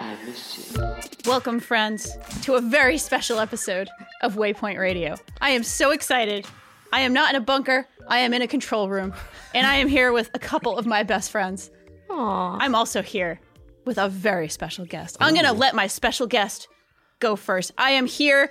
I miss you. Welcome, friends, to a very special episode of Waypoint Radio. I am so excited. I am not in a bunker, I am in a control room, and I am here with a couple of my best friends. Aww. I'm also here with a very special guest. I'm going to let my special guest go first. I am here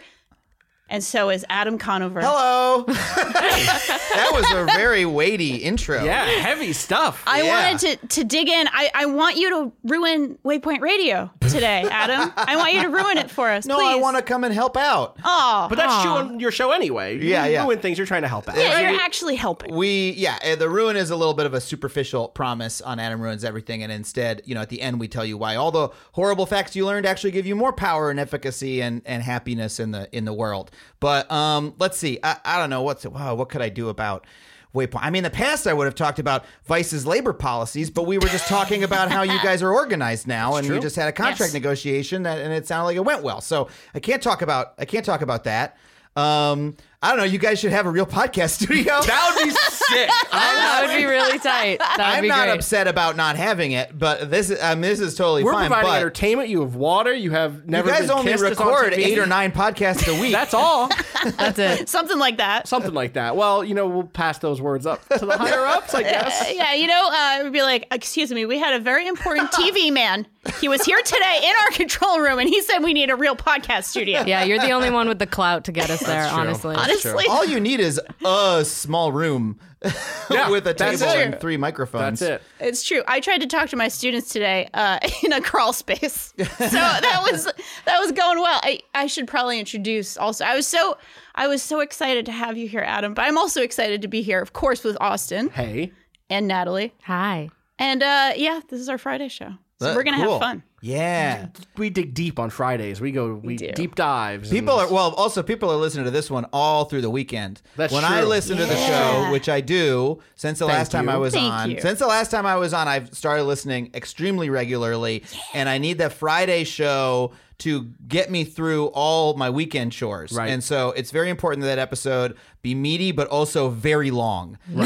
and so is Adam Conover. Hello. that was a very weighty intro. Yeah, heavy stuff. I Yeah. wanted to, to dig in. I, I want you to ruin Waypoint Radio today, Adam. I want you to ruin it for us. No, please. I want to come and help out. Oh, but that's true on your show anyway. You Yeah, yeah. ruin things you're trying to help out. yeah, you're actually helping. We yeah, uh, the ruin is a little bit of a superficial promise on Adam ruins everything, and instead, you know, at the end we tell you why all the horrible facts you learned actually give you more power and efficacy and, and happiness in the in the world. But um, let's see. I, I don't know what's wow, what could I do about Waypoint? I mean, in the past I would have talked about Vice's labor policies, but we were just talking about how you guys are organized now, and we just had a contract Yes. negotiation that, and it sounded like it went well. So I can't talk about I can't talk about that. Um, I don't know. You guys should have a real podcast studio. That would be sick. That would be really tight. That would I'm be not great. upset about not having it, but this is um, this is totally We're fine. providing but entertainment. You have water. You have you never guys been only kissed is on record TV. eight or nine podcasts a week. That's all. That's it. Something like that. Something like that. Well, you know, we'll pass those words up to the higher ups, I guess. Uh, yeah, you know, uh, it would be like, excuse me, we had a very important TV man. He was here today in our control room, and he said we need a real podcast studio. Yeah, you're the only one with the clout to get us there, true. honestly. Honestly, All you need is a small room Yeah, with a table and three microphones. That's it. it's true. I tried to talk to my students today uh, in a crawl space, so that was that was going well. I, I should probably introduce also. I was so I was so excited to have you here, Adam, but I'm also excited to be here, of course, with Austin Hey. and Natalie. Hi. And uh, yeah, this is our Friday show, so we're gonna cool. have fun. Yeah. We dig deep on Fridays. We go we, do. deep dives. People are well. Also, people are listening to this one all through the weekend. That's when I true. listen to the show, which I do since the last time you. I was Thank on. you. Since the last time I was on, I've started listening extremely regularly, and I need that Friday show to get me through all my weekend chores. Right. And so it's very important that that episode be meaty, but also very long.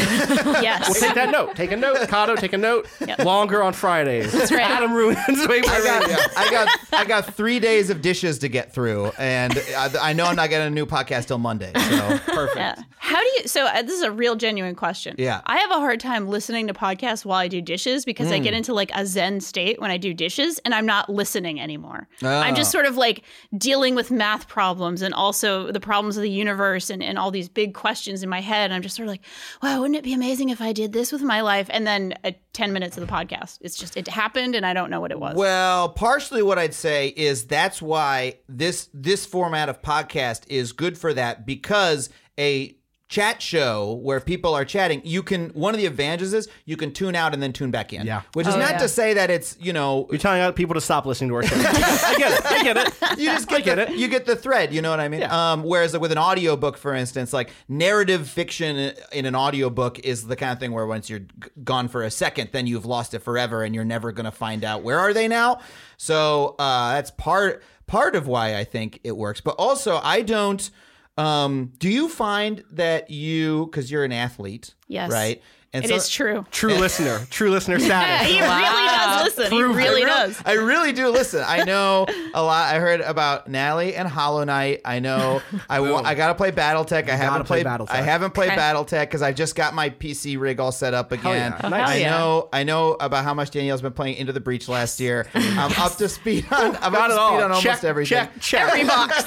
Yes. Take that note. Take a note. Kato, take a note. Longer on Fridays. That's right. Adam ruins Waypoint I got, Radio. I got, I got three days of dishes to get through, and I, I know I'm not getting a new podcast till Monday. So Perfect. Yeah. How do you? So uh, this is a real genuine question. Yeah. I have a hard time listening to podcasts while I do dishes because I Hmm. get into like a zen state when I do dishes, and I'm not listening anymore. I'm Ah. just sort of like dealing with math problems and also the problems of the universe and, and all these big questions in my head. And I'm just sort of like, wow, wouldn't it be amazing if I did this with my life? And then uh, 10 minutes of the podcast, it's just it happened, and I don't know what it was. Well, partially what I'd say is that's why this this format of podcast is good for that because a chat show where people are chatting, you can one of the advantages is you can tune out and then tune back in. Yeah. Which is Oh, not yeah. to say that it's, you know, You're telling other people to stop listening to our show. I get it. I get it. you just I get, get the, it. you get the thread, you know what I mean? Yeah. Um, whereas with an audiobook, for instance, like narrative fiction in an audiobook is the kind of thing where once you're g- gone for a second, then you've lost it forever and you're never going to find out where are they now. So uh, that's part part of why I think it works. But also, I don't. Um, do you find that you because you're an athlete, Yes. right? And It is true. True listener. True listener Yeah, status. he really does listen. Prove he really I really- does. I really do listen. I know a lot. I heard about Nally and Hollow Knight. I know. I wa- I gotta play BattleTech. I haven't play played. BattleTech. I haven't played Okay. BattleTech because I just got my PC rig all set up again. yeah. Nice. I Hell yeah. know. I know about how much Danielle's been playing Into the Breach last year. I'm up to speed on. I'm Got up to all. speed on almost check, everything. Check, check. Every box.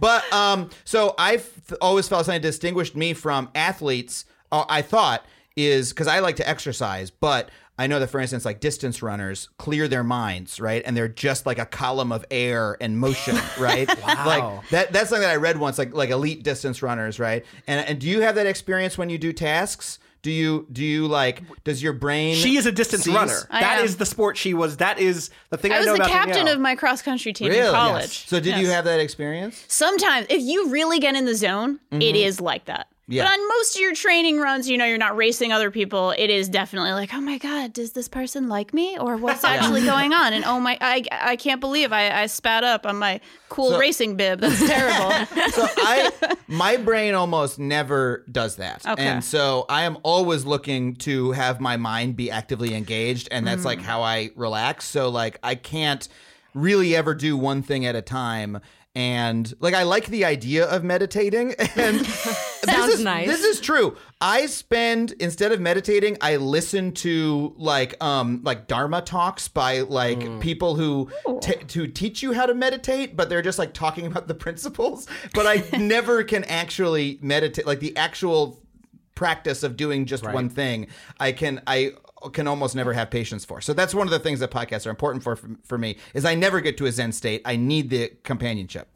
But um, so I've always felt something distinguished me from athletes uh, I thought is because I like to exercise, but I know that for instance, like distance runners clear their minds, right? And they're just like a column of air and motion, right? wow. Like that that's something that I read once, like like elite distance runners, right? And and do you have that experience when you do tasks? Do you do you like does your brain She is a distance cease? runner. I That am. is the sport she was. That is the thing I, I was know the about captain Danielle. of my cross country team Really? in college. So did you have that experience? Sometimes, if you really get in the zone, it is like that. Yeah. But on most of your training runs, you know, you're not racing other people. It is definitely like, oh my god, does this person like me, or what's actually going on? And oh my, I, I can't believe I, I spat up on my cool So- racing bib. That's terrible. so I my brain almost never does that. Okay. And so I am always looking to have my mind be actively engaged and that's Mm. like how I relax. So like I can't really ever do one thing at a time. And like I like the idea of meditating and Sounds this is, nice. This is true. I spend instead of meditating, I listen to like um like dharma talks by like Mm. people who t- to teach you how to meditate, but they're just like talking about the principles. But I never can actually meditate like the actual practice of doing just one thing. I can I can almost never have patience for. So that's one of the things that podcasts are important for for, for me is I never get to a zen state. I need the companionship.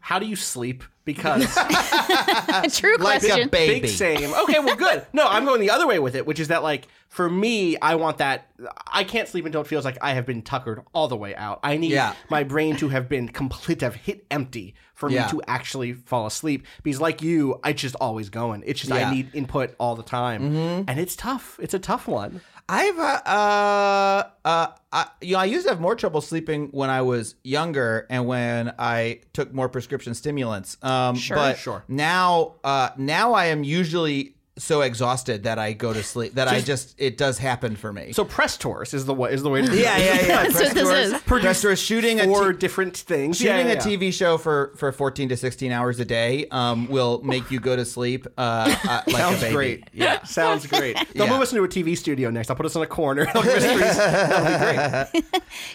How do you sleep? Because True Like question. a baby. big same. Okay, well, good. No, I'm going the other way with it, which is that like for me, I want that. I can't sleep until it feels like I have been tuckered all the way out. I need Yeah. my brain to have been complete, to have hit empty for Yeah. me to actually fall asleep. Because like you, I just always going. It's just Yeah. I need input all the time, mm-hmm. and it's tough. It's a tough one. I've uh, uh, uh I, you know I used to have more trouble sleeping when I was younger and when I took more prescription stimulants. Um, Sure. but Sure. Now, uh, now I am usually so exhausted that I go to sleep. That I just it does happen for me. So press tours is the way is the way to do yeah, it. yeah, yeah. That's what this is. Press tours shooting a Four t- different things. Shooting yeah, yeah, a. TV show for, for 14 to 16 hours a day um, will make you go to sleep uh, uh, like Sounds a baby. great. Yeah. Sounds great. They'll Yeah. move us into a TV studio next. I'll put us in a corner. That'll be great.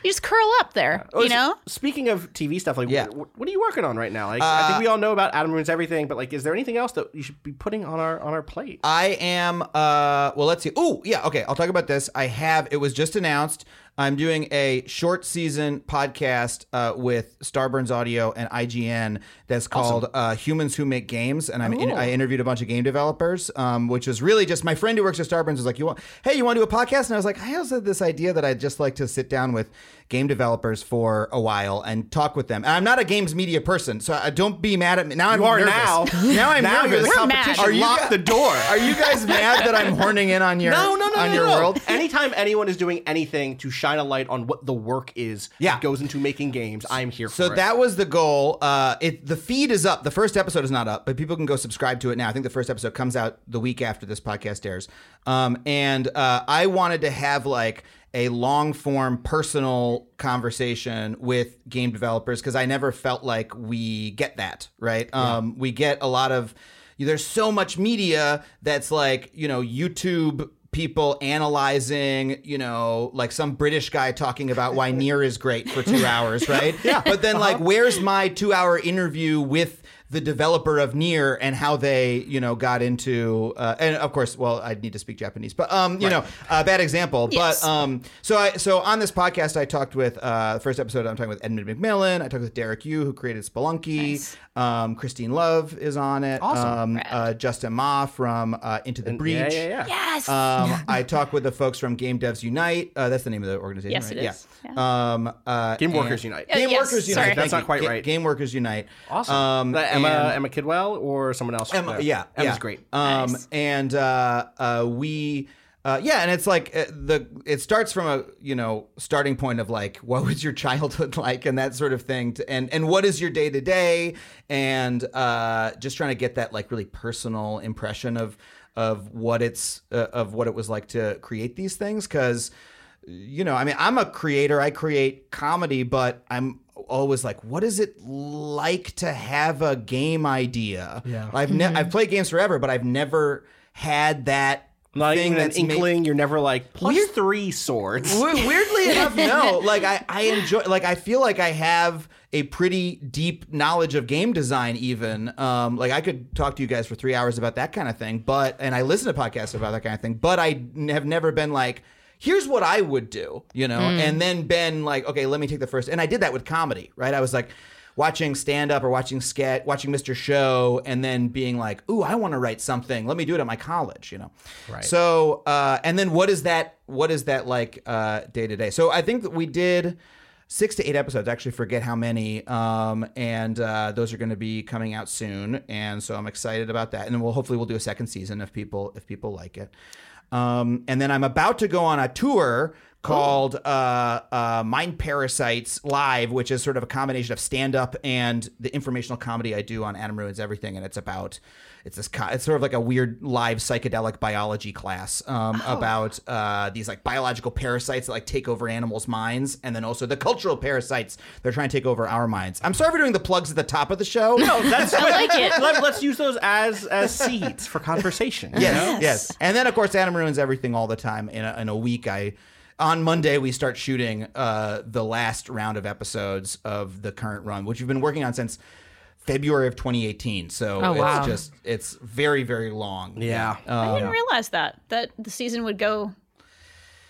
You just curl up there, Oh, you so- know? Speaking of TV stuff, like, Yeah. what, what are you working on right now? Like, I think we all know about Adam Ruins Everything, but like, is there anything else that you should be putting on our on our plate? I am. Uh, well, let's see. Oh, yeah. Okay, I'll talk about this. I have. It was just announced. I'm doing a short season podcast uh, with Starburns Audio and IGN that's called uh, "Humans Who Make Games," and I'm in, I interviewed a bunch of game developers, um, which was really just my friend who works at Starburns was like, "You want? Hey, you want to do a podcast?" And I was like, "I also had this idea that I'd just like to sit down with game developers for a while and talk with them." And I'm not a games media person, so I, don't be mad at me. Now I'm You are nervous. now. Now I'm now nervous. you're the competition. Are you Lock guys- the door. Are you guys mad that I'm horning in on your no, no, no, on no, your no. world? Anytime anyone is doing anything to shine a light on what the work is Yeah. that goes into making games, I'm here So for it. So that was the goal. Uh, it the feed is up. The first episode is not up, but people can go subscribe to it now. I think the first episode comes out the week after this podcast airs. Um, and uh, I wanted to have like a long form personal conversation with game developers because I never felt like we get that right. Um, we get a lot of there's so much media that's like you know YouTube people analyzing, you know, like some British guy talking about why NieR is great for two hours, right? yeah. But then, like, uh-huh. where's my two hour interview with the developer of NieR and how they, you know, got into, uh, and of course, well, I need to speak Japanese, but, um, you know, a bad example. Yes. But, um, so I, so on this podcast, I talked with, uh, the first episode, I'm talking with Edmund McMillen. I talked with Derek Yu, who created Spelunky. Nice. Um, Christine Love is on it. Awesome. Um, uh, Justin Ma from, uh, Into the Breach. yeah, yeah, yeah. Yes. Um, I talked with the folks from Game Devs Unite. Uh, that's the name of the organization, Yes, right? it is. Yeah. Um, uh, Game and- Workers Unite. Uh, Game yes, Workers Unite. sorry. That's not quite right. Game Workers Unite. Awesome. Um, That Emma and- Emma Kidwell or someone else? Emma, yeah, Emma's yeah. great. Um, Nice. and uh, uh, we, uh, yeah, and it's like uh, the it starts from a you know starting point of like what was your childhood like and that sort of thing, to, and and what is your day to day, and uh, just trying to get that like really personal impression of of what it's uh, of what it was like to create these things because you know, I mean, I'm a creator. I create comedy, but I'm always like, what is it like to have a game idea? Yeah. I've ne- I've played games forever, but I've never had that Not thing even an that's ma- inkling. You're never like plus three swords. Weirdly enough, no. Like I, I enjoy. Like I feel like I have a pretty deep knowledge of game design. Even um, like I could talk to you guys for three hours about that kind of thing. But and I listen to podcasts about that kind of thing. But I n- have never been like. Here's what I would do, you know, and then Ben, like, okay, let me take the first. And I did that with comedy, right? I was like, watching stand up or watching sketch, watching Mr. Show, and then being like, "Ooh, I want to write something. Let me do it at my college." You know. Right. So, uh, and then what is that? What is that like uh, day to day? So I think that we did six to eight episodes. I actually forget how many. Um, and uh, those are going to be coming out soon, and so I'm excited about that. And then we'll hopefully we'll do a second season if people if people like it. Um, and then I'm about to go on a tour called uh, uh, Mind Parasites Live, which is sort of a combination of stand up and the informational comedy I do on Adam Ruins Everything. And it's about, it's this, co- it's sort of like a weird live psychedelic biology class um, about uh, these like biological parasites that like take over animals' minds. And then also the cultural parasites that are trying to take over our minds. I'm sorry for doing the plugs at the top of the show. No, that's I like it. Let, us use those as as seeds for conversation. you know? Yes, yes. And then of course Adam ruins everything all the time. In a, in a week, I on Monday we start shooting uh, the last round of episodes of the current run, which we've been working on since February of 2018. So Oh, it's wow. just it's very very long. Yeah. I Um, didn't realize that that the season would go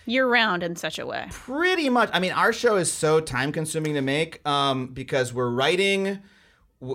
year round in such a way. pretty much. I mean, our show is so time consuming to make um, because we're writing.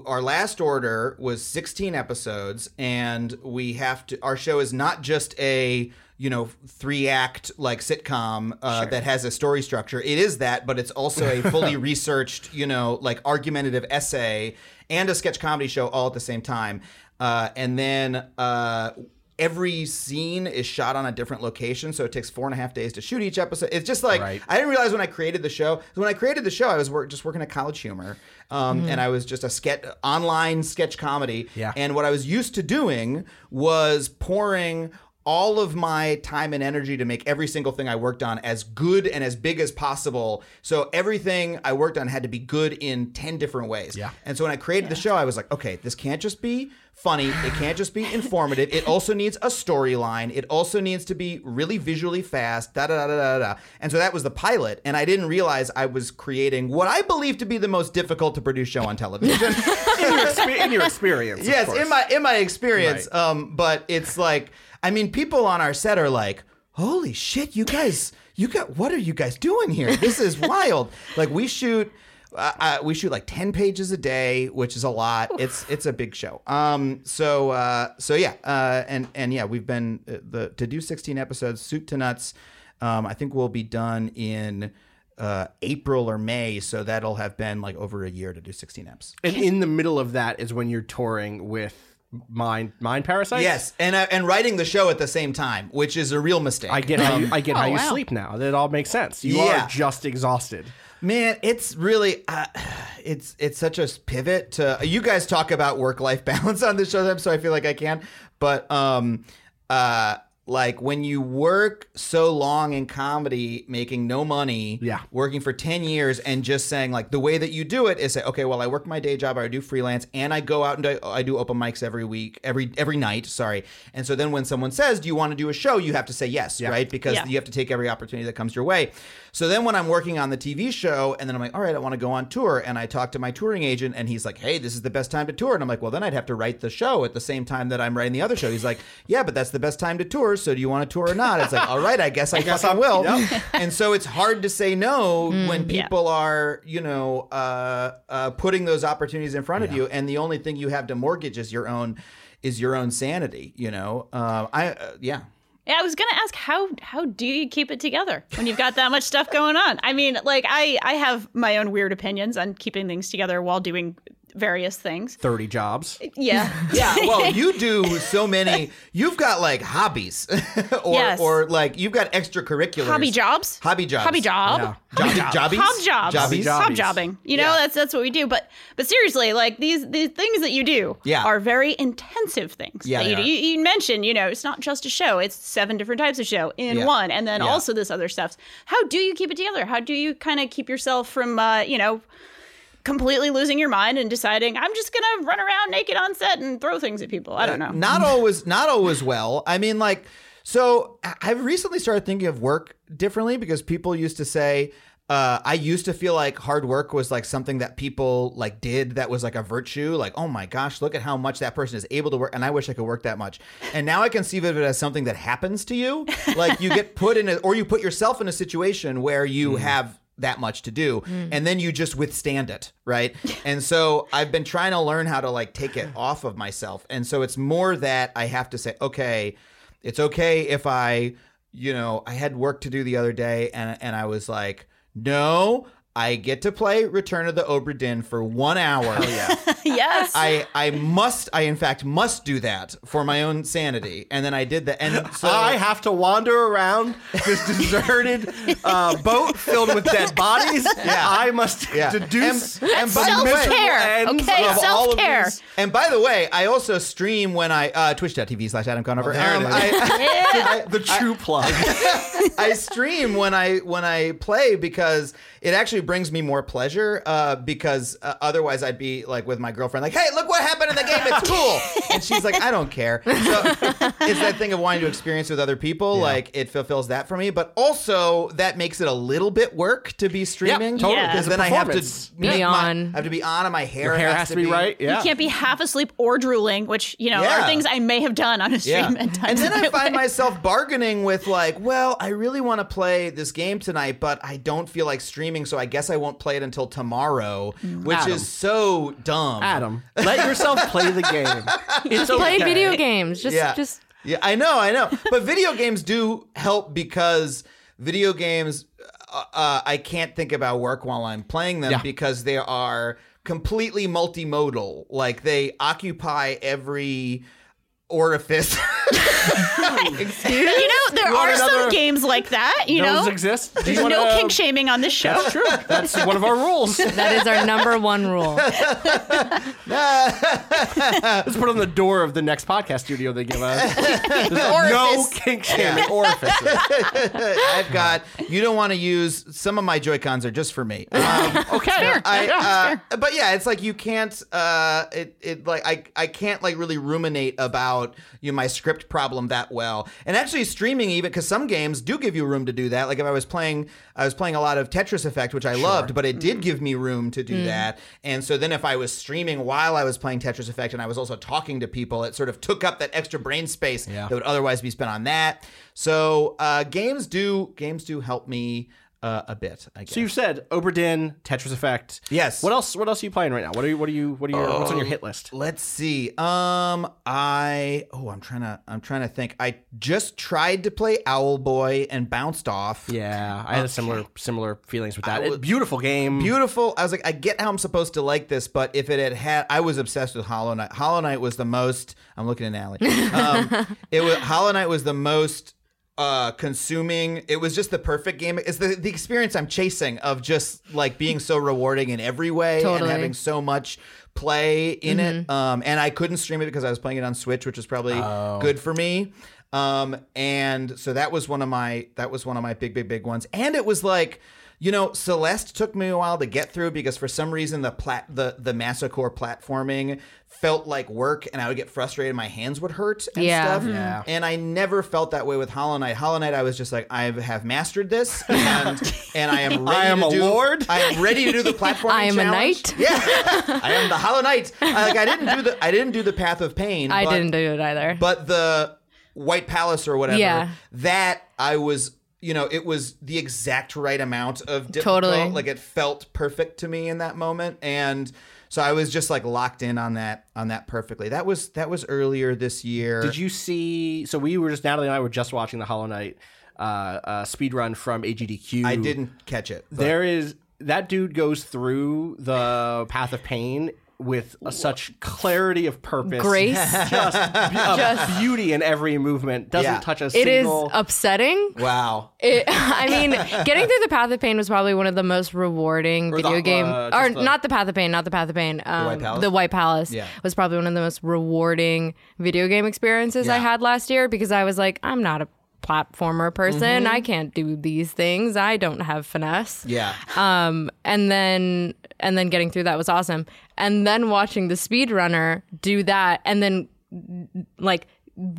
Our last order was 16 episodes, and we have to. Our show is not just a you know three act like sitcom uh, that has a story structure. It is that, but it's also a fully researched you know like argumentative essay and a sketch comedy show all at the same time. Uh, and then uh, every scene is shot on a different location, so it takes four and a half days to shoot each episode. It's just like Right. I didn't realize when I created the show. When I created the show, I was work, just working at College Humor, um, and I was just a sketch online sketch comedy. Yeah. And what I was used to doing was pouring all of my time and energy to make every single thing I worked on as good and as big as possible. So everything I worked on had to be good in 10 different ways. Yeah. And so when I created the show, I was like, okay, this can't just be funny. It can't just be informative. It also needs a storyline. It also needs to be really visually fast. Da da da da da. da. And so that was the pilot. And I didn't realize I was creating what I believe to be the most difficult to produce show on television. in, your in your experience. yes, course. in my in my experience. Right. Um, but it's like, I mean, people on our set are like, "Holy shit, you guys, you got what are you guys doing here? This is wild." like we shoot. Uh, uh, we shoot like 10 pages a day which is a lot it's it's a big show um so uh so yeah uh and and yeah we've been uh, the to do 16 episodes soup to nuts um i think we'll be done in uh april or may so that'll have been like over a year to do 16 eps And in the middle of that is when you're touring with Mind Mind Parasites. Yes, and uh, and writing the show at the same time, which is a real mistake. I get how you, I get how Oh, you wow. sleep now. That all makes sense. You Yeah. are just exhausted. Man, it's really uh, it's it's such a pivot to you guys talk about work life balance on the show, so I feel like I can. But um, uh, like when you work so long in comedy, making no money, Yeah. working for ten years, and just saying like the way that you do it is say, okay, well, I work my day job, I do freelance, and I go out and do, I do open mics every week, every every night. Sorry, and so then when someone says, "Do you want to do a show?" you have to say yes, right? Because Yeah. you have to take every opportunity that comes your way. So then when I'm working on the TV show and then I'm like, all right, I want to go on tour. And I talk to my touring agent and he's like, hey, this is the best time to tour. And I'm like, well, then I'd have to write the show at the same time that I'm writing the other show. He's like, yeah, but that's the best time to tour. So do you want to tour or not? It's like, all right, I guess I, guess I'm- will. And so it's hard to say no when yeah. people are, you know, uh, uh, putting those opportunities in front of you. And the only thing you have to mortgage is your own, is your own sanity, you know? Uh, I, uh, yeah. Yeah, I was gonna ask how how do you keep it together when you've got that much stuff going on? I mean, like I I have my own weird opinions on keeping things together while doing various things. Thirty jobs. Yeah, Yeah, well, you do so many. You've got like hobbies, or Yes. or like you've got extracurriculars. hobby jobs, Hobby jobs. hobby job, Yeah. Jobby, jobbies. hob jobs, Jobbies. Jobbies. hob jobbing. You know, Yeah. that's that's what we do. But but seriously, like these these things that you do Yeah. are very intensive things. Yeah, you, you you mentioned, you know, it's not just a show; it's seven different types of show in Yeah. one, and then Yeah. also this other stuff. How do you keep it together? How do you kind of keep yourself from, uh, you know? Completely losing your mind and deciding I'm just gonna run around naked on set and throw things at people. I don't know. Not always. Not always well. I mean, like. So I- I've recently started thinking of work differently because people used to say. Uh, I used to feel like hard work was like something that people like did that was like a virtue. Like, oh my gosh, look at how much that person is able to work, and I wish I could work that much. And now I conceive of it as something that happens to you. Like you get put in, a, or you put yourself in a situation where you have that much to do. Mm. And then you just withstand it right? And so i've been trying to learn how to like take it off of myself. And so it's more that i have to say okay it's okay if i you know i had work to do the other day and and i was like no i get to play return of the obra dinn for one hour yeah yes. i i must i in fact must do that for my own sanity and then i did that and so I have to wander around this deserted uh, boat filled with dead bodies. Yeah. I must Yeah. deduce And- and by the way- Self-care. Okay, of self-care. these- And by the way, I also stream when I uh, twitch.tv slash Adam Conover. there it Um, is. I, the true plug. I stream when I when I play because it actually brings me more pleasure. Uh, because uh, otherwise I'd be like with my girlfriend, like, "Hey, look what happened in the game! It's cool," and she's like, "I don't care." So it's that thing of wanting to experience with other people. Like it fulfills that for me, but also that makes it a little bit work to be streaming. totally. Yeah. Because It's then I have to performance. Be my- on. I have to be on, and my hair, Your hair has to be right. Yeah. You can't be half asleep or drooling, which, you know, Yeah. are things I may have done on a stream at times. And then I find life. myself bargaining with like, well, I really want to play this game tonight, but I don't feel like streaming, so I guess I won't play it until tomorrow, which Adam. is so dumb. Adam, let yourself play the game. It's Play okay. video games. Just, Yeah. just Yeah, I know, I know. But video games do help because video games, uh, uh, I can't think about work while I'm playing them Yeah. because they are completely multimodal. Like they occupy every orifice. You know, there are some games like that, you Those know? exist. Do There's you no wanna- kink shaming on this show. That's true. That's one of our rules. that is our number one rule. Let's put on the door of the next podcast studio they give us. No Orifice. kink shaming orifices. I've got. You don't want to use some of my Joy Cons are just for me. Um, Okay. I, uh, but yeah, it's like you can't. Uh, it it like I I can't like really ruminate about you know, my script problem that well. And actually, streaming even because some games do give you room to do that. Like if I was playing, I was playing a lot of Tetris Effect, which I loved, but it did give me room to do that. And so then if I was streaming while I was playing Tetris Effect and I was also talking to people, it sort of took up that extra brain space Yeah. that would otherwise be spent on that. So uh, games do games do help me. Uh, a bit, I guess. So you've said Obra Dinn, Tetris Effect. Yes. What else? What else are you playing right now? What are you? What are you? What are your? what's on your hit list? Let's see. Um, I oh, I'm trying to I'm trying to think. I just tried to play Owl Boy and bounced off. Yeah, I had a similar similar feelings with that. It- beautiful game. Beautiful. I was like, I get how I'm supposed to like this, but if it had had, I was obsessed with Hollow Knight. Hollow Knight was the most. I'm looking at Allie. Um, it was Hollow Knight was the most uh consuming it was just the perfect game. It's the the experience i'm chasing of just like being so rewarding in every way Totally. and having so much play in it. Um and i couldn't stream it because i was playing it on switch which is probably good for me. Um and so that was one of my that was one of my big big big ones. And it was like you know, Celeste took me a while to get through because for some reason the plat the the masocore platforming felt like work, and I would get frustrated. My hands would hurt and Yeah. stuff. Mm-hmm. Yeah. And I never felt that way with Hollow Knight. Hollow Knight, I was just like, I have mastered this, and and I am ready I am to a do, lord. I am ready to do the platforming. I am a knight. Yeah, I am the Hollow Knight. I, like I didn't do the I didn't do the Path of Pain. I but- didn't do it either. but the White Palace or whatever, Yeah. that I was, you know, it was the exact right amount of difficult. Totally. Like it felt perfect to me in that moment, and so I was just like locked in on that on that perfectly. That was that was earlier this year. Did you see? So we were just Natalie and I were just watching the Hollow Knight uh, uh, speed run from AGDQ. I didn't catch it. but- There is that dude goes through the path of pain with a, such clarity of purpose, Grace. just, Just- beauty in every movement. Doesn't Yeah. touch a It is single. upsetting. Wow. It, I mean, getting through the Path of Pain was probably one of the most rewarding Or the, video game, uh, or the- not the Path of Pain, not the Path of Pain. Um, White Palace? The White Palace Yeah. was probably one of the most rewarding video game experiences I had last year because I was like, I'm not a platformer person. I can't do these things. I don't have finesse. Yeah. Um, and then and then getting through that was awesome. And then watching the speedrunner do that, and then like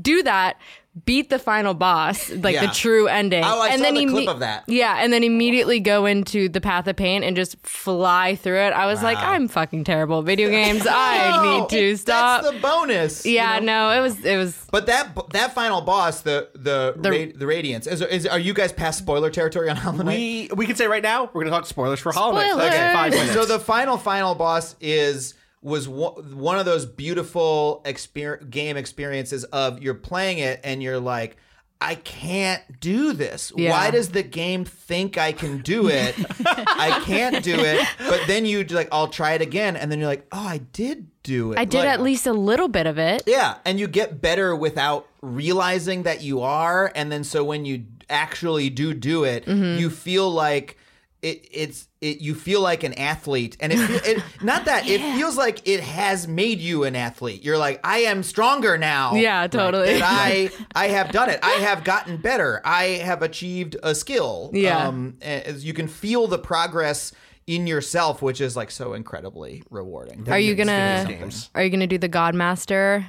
do that beat the final boss, like Yeah. the true ending. Oh, I and saw then the imme- clip of that. Yeah, and then immediately go into the path of pain and just fly through it. I was like, I'm fucking terrible at video games. I need to stop. That's the bonus. you yeah, know? no, it was it was But that that final boss, the the The- ra- the radiance, is, is are you guys past spoiler territory on Hollow Knight? We we can say right now we're going to talk spoilers for Hollow Knight. Okay, five minutes. So the final final boss is was one of those beautiful exper- game experiences of you're playing it and you're like I can't do this. Yeah. Why does the game think I can do it? I can't do it. But then you like I'll try it again and then you're like, "Oh, I did do it." I did Like- at least a little bit of it. Yeah, and you get better without realizing that you are, and then so when you actually do do it, Mm-hmm. you feel like it, it's it. You feel like an athlete, and it, it not that it feels like it has made you an athlete. You're like, I am stronger now. Yeah, totally. That I I have done it. I have gotten better. I have achieved a skill. Yeah. um, as you can feel the progress in yourself, which is like so incredibly rewarding. Are you gonna. Are you gonna do the Godmaster?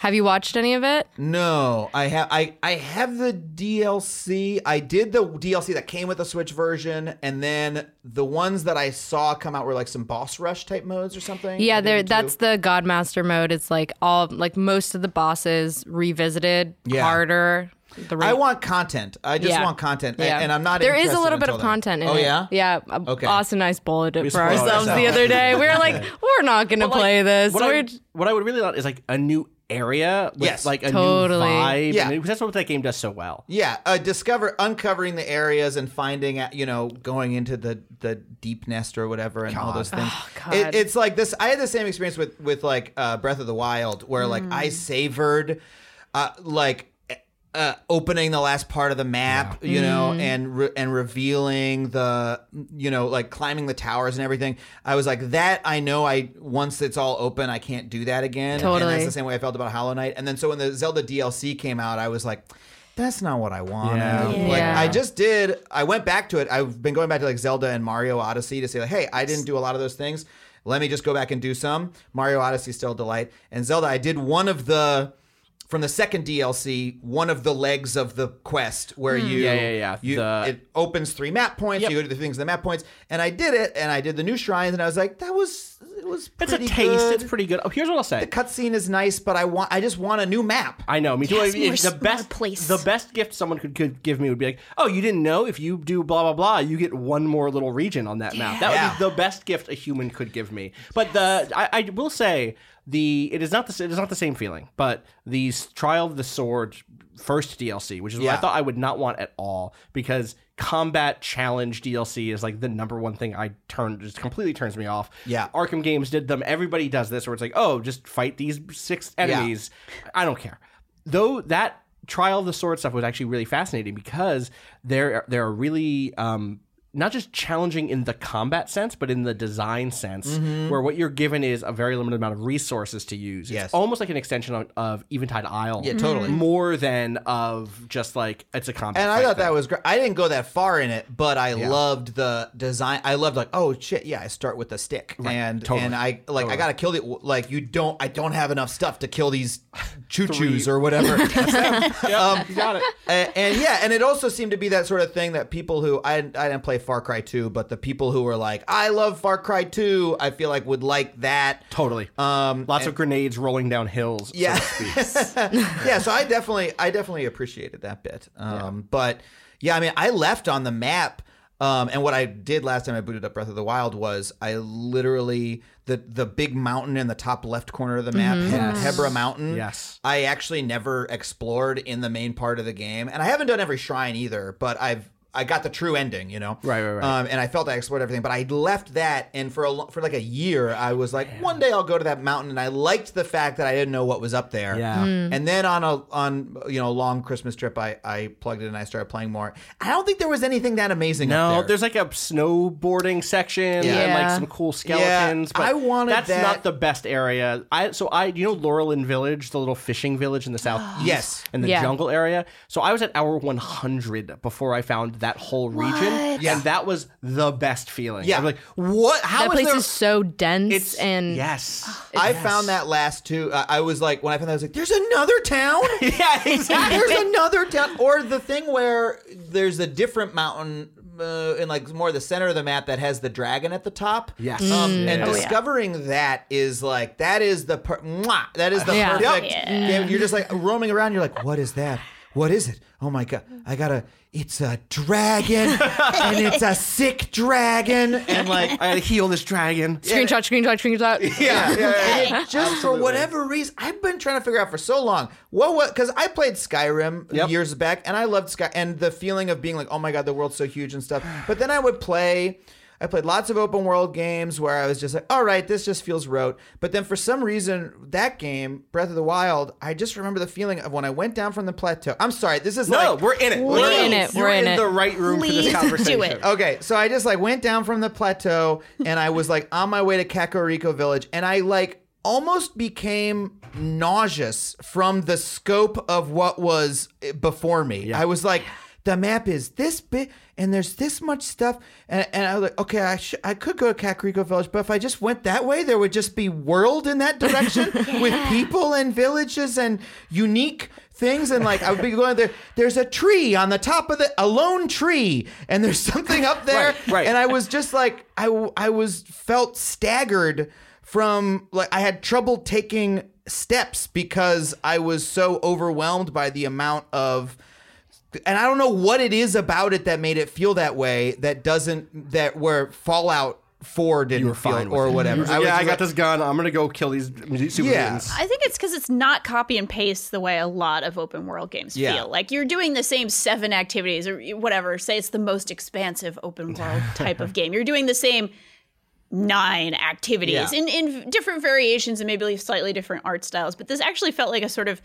Have you watched any of it? No, I have I I have the DLC. I did the DLC that came with the Switch version, and then the ones that I saw come out were like some boss rush type modes or something. Yeah, there. That's the Godmaster mode. It's like all like most of the bosses revisited Yeah. harder. The I want content. I just Yeah. want content, Yeah. and I'm not. There is a little bit of then. content in it. oh it. yeah. yeah. Okay. Austin and I spoiled it for spoiled ourselves the other day. We were like, we're not gonna But, like, play this. What We're I, what I would really want is like a new area with Yes. like a Totally. new vibe. Yeah. And that's what that game does so well. Yeah, uh, discover uncovering the areas and finding out, you know, going into the the deep nest or whatever and all those things. Oh, God. It, it's like this. I had the same experience with with like uh, Breath of the Wild, where like I Mm. savored, uh, like. Uh, opening the last part of the map, you know, Mm. and re- and revealing the, you know, like climbing the towers and everything. I was like, that I know. I once it's all open, I can't do that again. And Totally. that's the same way I felt about Hollow Knight. And then so when the Zelda DLC came out, I was like, that's not what I want. Yeah. Like I just did. I went back to it. I've been going back to like Zelda and Mario Odyssey to say like, hey, I didn't do a lot of those things. Let me just go back and do some. Mario Odyssey still a delight, and Zelda. I did one of the from the second DLC, one of the legs of the quest where hmm. you Yeah, yeah, yeah. you The- it opens three map points. Yep. You go to the things the map points, and I did it, and I did the new shrines, and I was like, that was it was It's a taste. good. It's pretty good. Oh, here's what I'll say. The cutscene is nice, but I want I just want a new map. I know, me too. Yes, If- more the best place. the best gift someone could, could give me would be like, oh, you didn't know if you do blah blah blah, you get one more little region on that map. That would Yeah. be the best gift a human could give me. But the I, I will say the it is not the it is not the same feeling. But the Trial of the Sword first DLC, which is what I Yeah. thought I would not want at all because combat challenge DLC is like the number one thing I turn just completely turns me off. Yeah. Arkham games did them. Everybody does this where it's like, oh, just fight these six enemies. I don't care. Though that trial of the sword stuff was actually really fascinating because they're they're really um not just challenging in the combat sense, but in the design sense, Mm-hmm. where what you're given is a very limited amount of resources to use. Yes. It's almost like an extension of, of Eventide Isle. Yeah, totally. More than of just like it's a combat. And I fight thought that was great. I didn't go that far in it, but I loved the design. I loved like, oh shit, yeah, I start with a stick, and Totally. and I like I gotta kill the like you don't I don't have enough stuff to kill these Chuchus or whatever. um, you got it. and, and yeah, and it also seemed to be that sort of thing that people who I I didn't play Far Cry 2, but the people who were like, I love Far Cry 2, I feel like would like that. Totally. Um, Lots of grenades rolling down hills. Yeah. So to yeah, so I definitely I definitely appreciated that bit. Um but yeah, I mean I left on the map um and what I did last time I booted up Breath of the Wild was I literally the the big mountain in the top left corner of the map, Yes. Hebra Mountain. Yes. I actually never explored in the main part of the game. And I haven't done every shrine either, but I've I got the true ending, you know. Right, right, right. Um, and I felt I explored everything, but I left that, and for a for like a year, I was like, one day I'll go to that mountain, and I liked the fact that I didn't know what was up there. Yeah. Mm. And then on a on you know a long Christmas trip, I I plugged it and I started playing more. I don't think there was anything that amazing. up No, there. there's like a snowboarding section and Yeah. like some cool skeletons. but I wanted that's that- not the best area. I so I you know Lurelin Village, the little fishing village in the south. Yes. in the Yeah. jungle area. So I was at hour 100 before I found of that whole region, Yeah. and that was the best feeling. Yeah. I'm like, what? How that is place there? is so dense it's and yes, I found that last two. Uh, I was like, when I found that, I was like, "There's another town." yeah, exactly. there's another town, or the thing where there's a different mountain uh, in like more the center of the map that has the dragon at the top. Yes. um, Mm. and Oh, yeah. discovering that is like that is the per- mwah, that is the Yeah. perfect. Yeah. game. You're just like roaming around. You're like, what is that? What is it? Oh my god! I gotta. It's a dragon, and it's a sick dragon, and like I gotta heal this dragon. screenshot, screenshot, screenshot. yeah, And it just for whatever reason, I've been trying to figure out for so long. What what? Because I played Skyrim Yep. years back, and I loved Sky and the feeling of being like, oh my god, the world's so huge and stuff. But then I would play. I played lots of open world games where I was just like, all right, this just feels rote. But then for some reason, that game, Breath of the Wild, I just remember the feeling of when I went down from the plateau. I'm sorry, this is No, like we're in it. We're in it. We're in in it. the right room for Please this do conversation. it. Okay, so I just like went down from the plateau and I was like on my way to Kakariko Village and I like almost became nauseous from the scope of what was eh, before me. I was like the map is this big and there's this much stuff and, and I was like okay I sh- I could go to Kakariko Village but if I just went that way there would just be world in that direction with people and villages and unique things and like I would be going there. There's a tree on the top of the a lone tree and there's something up there. Right, right. and I was just like I, I was felt staggered from like I had trouble taking steps because I was so overwhelmed by the amount of and I don't know what it is about it that made it feel that way that doesn't that where Fallout 4 didn't You were feel fine it or it. whatever. Like, was yeah, I got like- this gun. I'm gonna go kill these super Yeah. mutants. I think it's because it's not copy and paste the way a lot of open world games Yeah. feel. Like you're doing the same seven activities or whatever. Say it's the most expansive open world type of game. You're doing the same nine activities Yeah. in, in different variations and maybe slightly different art styles. But this actually felt like a sort of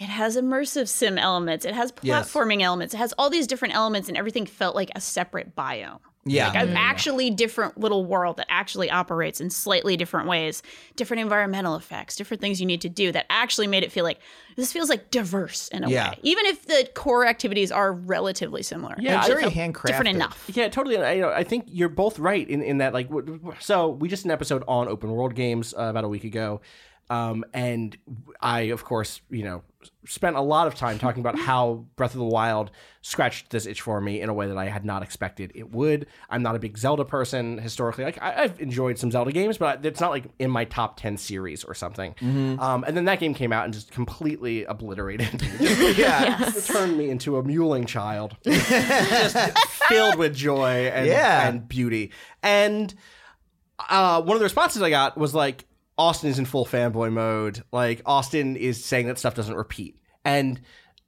it has immersive sim elements. It has Yes. platforming elements. It has all these different elements, and everything felt like a separate biome. Yeah. Like an actually different little world that actually operates in slightly different ways, different environmental effects, different things you need to do that actually made it feel like this feels like diverse in a Yeah. way. Even if the core activities are relatively similar. Yeah, it's very handcrafted. different enough. Yeah, totally. I, you know, I think you're both right in, in that. Like, w- w- so we just did an episode on open world games uh, about a week ago, um, and I, of course, you know, spent a lot of time talking about how Breath of the Wild scratched this itch for me in a way that I had not expected it would. I'm not a big Zelda person historically. Like, I, I've enjoyed some Zelda games, but it's not like in my top ten series or something. Um, and then that game came out and just completely obliterated. just yeah. turned me into a mewling child, just filled with joy and, Yeah. and beauty. And uh, one of the responses I got was like, Austin is in full fanboy mode. Like Austin is saying that stuff doesn't repeat, and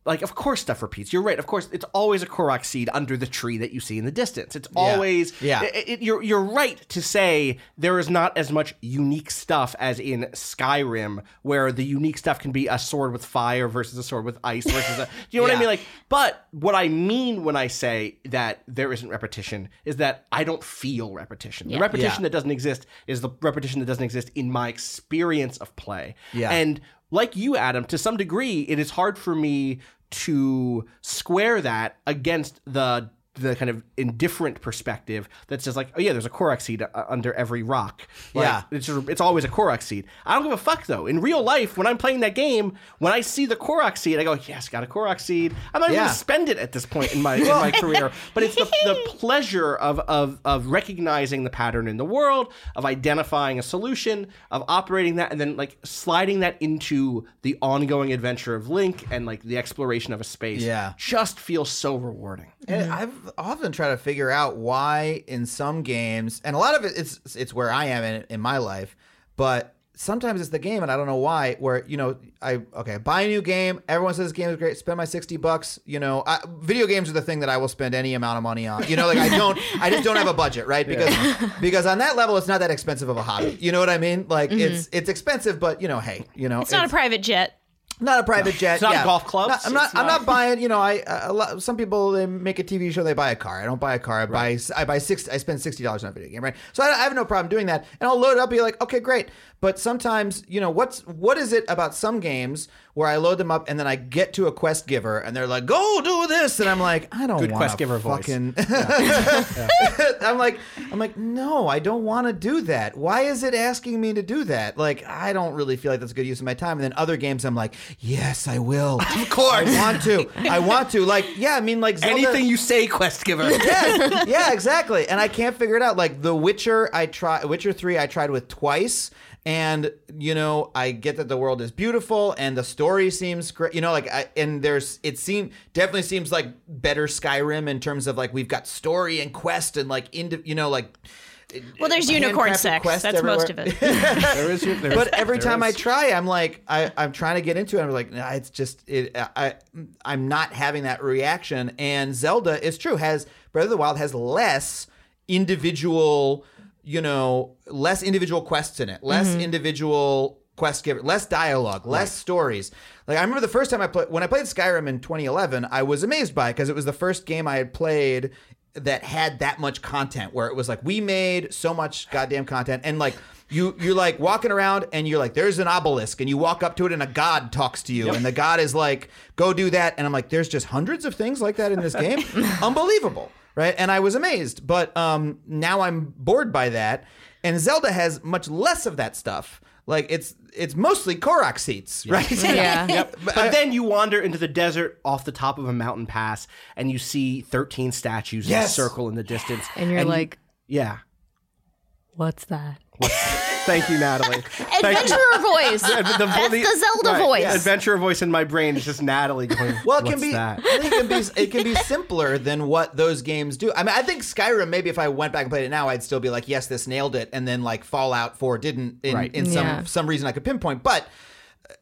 like of course stuff repeats. You're right. Of course, it's always a Korok seed under the tree that you see in the distance. It's always Yeah. it- it- you're you're right to say there is not as much unique stuff as in Skyrim, where the unique stuff can be a sword with fire versus a sword with ice versus a. Do you know what I mean? Like, but what I mean when I say that there isn't repetition is that I don't feel repetition. The repetition Yeah. that doesn't exist is the repetition that doesn't exist in my experience of play. Yeah. And like you, Adam, to some degree, it is hard for me to square that against the the kind of indifferent perspective that says like, oh yeah, there's a Korok seed uh, under every rock. Like, Yeah. it's just, it's always a Korok seed. I don't give a fuck though. In real life, when I'm playing that game, when I see the Korok seed, I go, yes, got a Korok seed. I'm not even gonna spend it at this point in my in my career, but it's the, the pleasure of, of of recognizing the pattern in the world, of identifying a solution, of operating that, and then like sliding that into the ongoing adventure of Link and like the exploration of a space. Yeah. just feels so rewarding. And I've often try to figure out why in some games, and a lot of it it's it's where I am in in my life, but sometimes it's the game, and I don't know why. Where you know I okay buy a new game, everyone says this game is great, spend my sixty bucks. You know, I, video games are the thing that I will spend any amount of money on. You know, like I don't, I just don't have a budget, right? Because because on that level, it's not that expensive of a hobby. You know what I mean? Like mm-hmm. it's it's expensive, but you know, hey, you know, It's not a private jet. Not a private jet. not yeah. golf clubs. Not- I'm not. It's I'm not- not buying. You know, I a lot, some people they make a TV show. They buy a car. I don't buy a car. I buy. I buy six. I spend sixty dollars on a video game, right? So I, I have no problem doing that, and I'll load it up. And be like, okay, great. But sometimes, you know, what's what is it about some games where I load them up and then I get to a quest giver and they're like, "Go do this," and I'm like, "I don't Good want quest giver voice. fucking." I'm like, I'm like, no, I don't want to do that. Why is it asking me to do that? Like, I don't really feel like that's a good use of my time. And then other games, I'm like, yes, I will. Of course, I want to. I want to. Like, yeah, I mean, like Zelda, Anything you say, quest giver. yeah, yeah, exactly. And I can't figure it out. Like The Witcher, I try Witcher three, I tried with twice. And you know, I get that the world is beautiful and the story seems great. You know, like, I, and there's it seem definitely seems like better Skyrim in terms of like we've got story and quest and like into you know like. Well, there's uh, unicorn sex. quests That's most of it. there is your, there's- but every there time I try, I'm like, I, I'm trying to get into it. I'm like, nah, it's just, it, I, I'm not having that reaction. And Zelda is true has Breath of the Wild has less individual, you know, less individual quests in it, less mm-hmm. individual quest giver, less dialogue, less stories. Like I remember the first time I played when I played Skyrim in 2011, I was amazed by it because it was the first game I had played that had that much content where it was like we made so much goddamn content and like you you're like walking around and you're like there's an obelisk and you walk up to it and a god talks to you and the god is like go do that and I'm like there's just hundreds of things like that in this game? Unbelievable right and I was amazed but um now I'm bored by that and Zelda has much less of that stuff like it's it's mostly Korok seeds right Yeah. Yep. But, then you wander into the desert off the top of a mountain pass, and you see 13 statues in a circle in the distance. And you're you- like, yeah. What's that? Thank you, Natalie. Thank you. Adventurer voice. The- the- That's the Zelda right, voice. yeah, Adventurer voice in my brain is just Natalie going. Well, it What's can be. that? I think it can be. It can be simpler than what those games do. I mean, I think Skyrim. Maybe if I went back and played it now, I'd still be like, "Yes, this nailed it," and then like Fallout Four didn't in, Right. in some Yeah. some reason I could pinpoint. But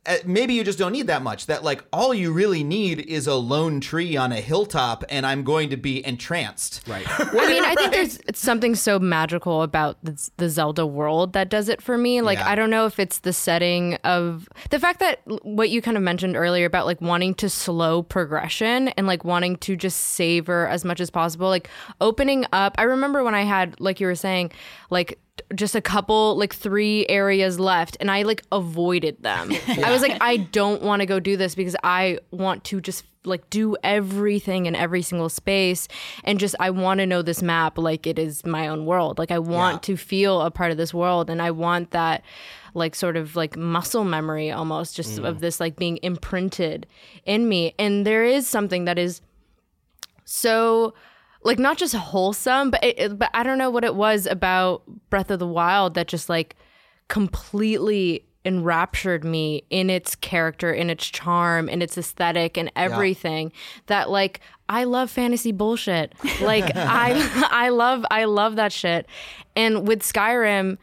Uh, maybe you just don't need that much. That like all you really need is a lone tree on a hilltop, and I'm going to be entranced. Right. I mean, I think there's something so magical about the, the Zelda world that does it for me. Like, Yeah. I don't know if it's the setting of the fact that what you kind of mentioned earlier about like wanting to slow progression and like wanting to just savor as much as possible. Like, opening up, I remember when I had, like you were saying, like, just a couple like three areas left and i like avoided them. I was like i don't want to go do this because i want to just like do everything in every single space and just i want to know this map like it is my own world. Like i want to feel a part of this world and i want that like sort of like muscle memory almost just of mm. this like being imprinted in me. And there is something that is so like not just wholesome but it, but I don't know what it was about Breath of the Wild that just like completely enraptured me in its character in its charm in its aesthetic and everything that like I love fantasy bullshit. Like I I love I love that shit. And with Skyrim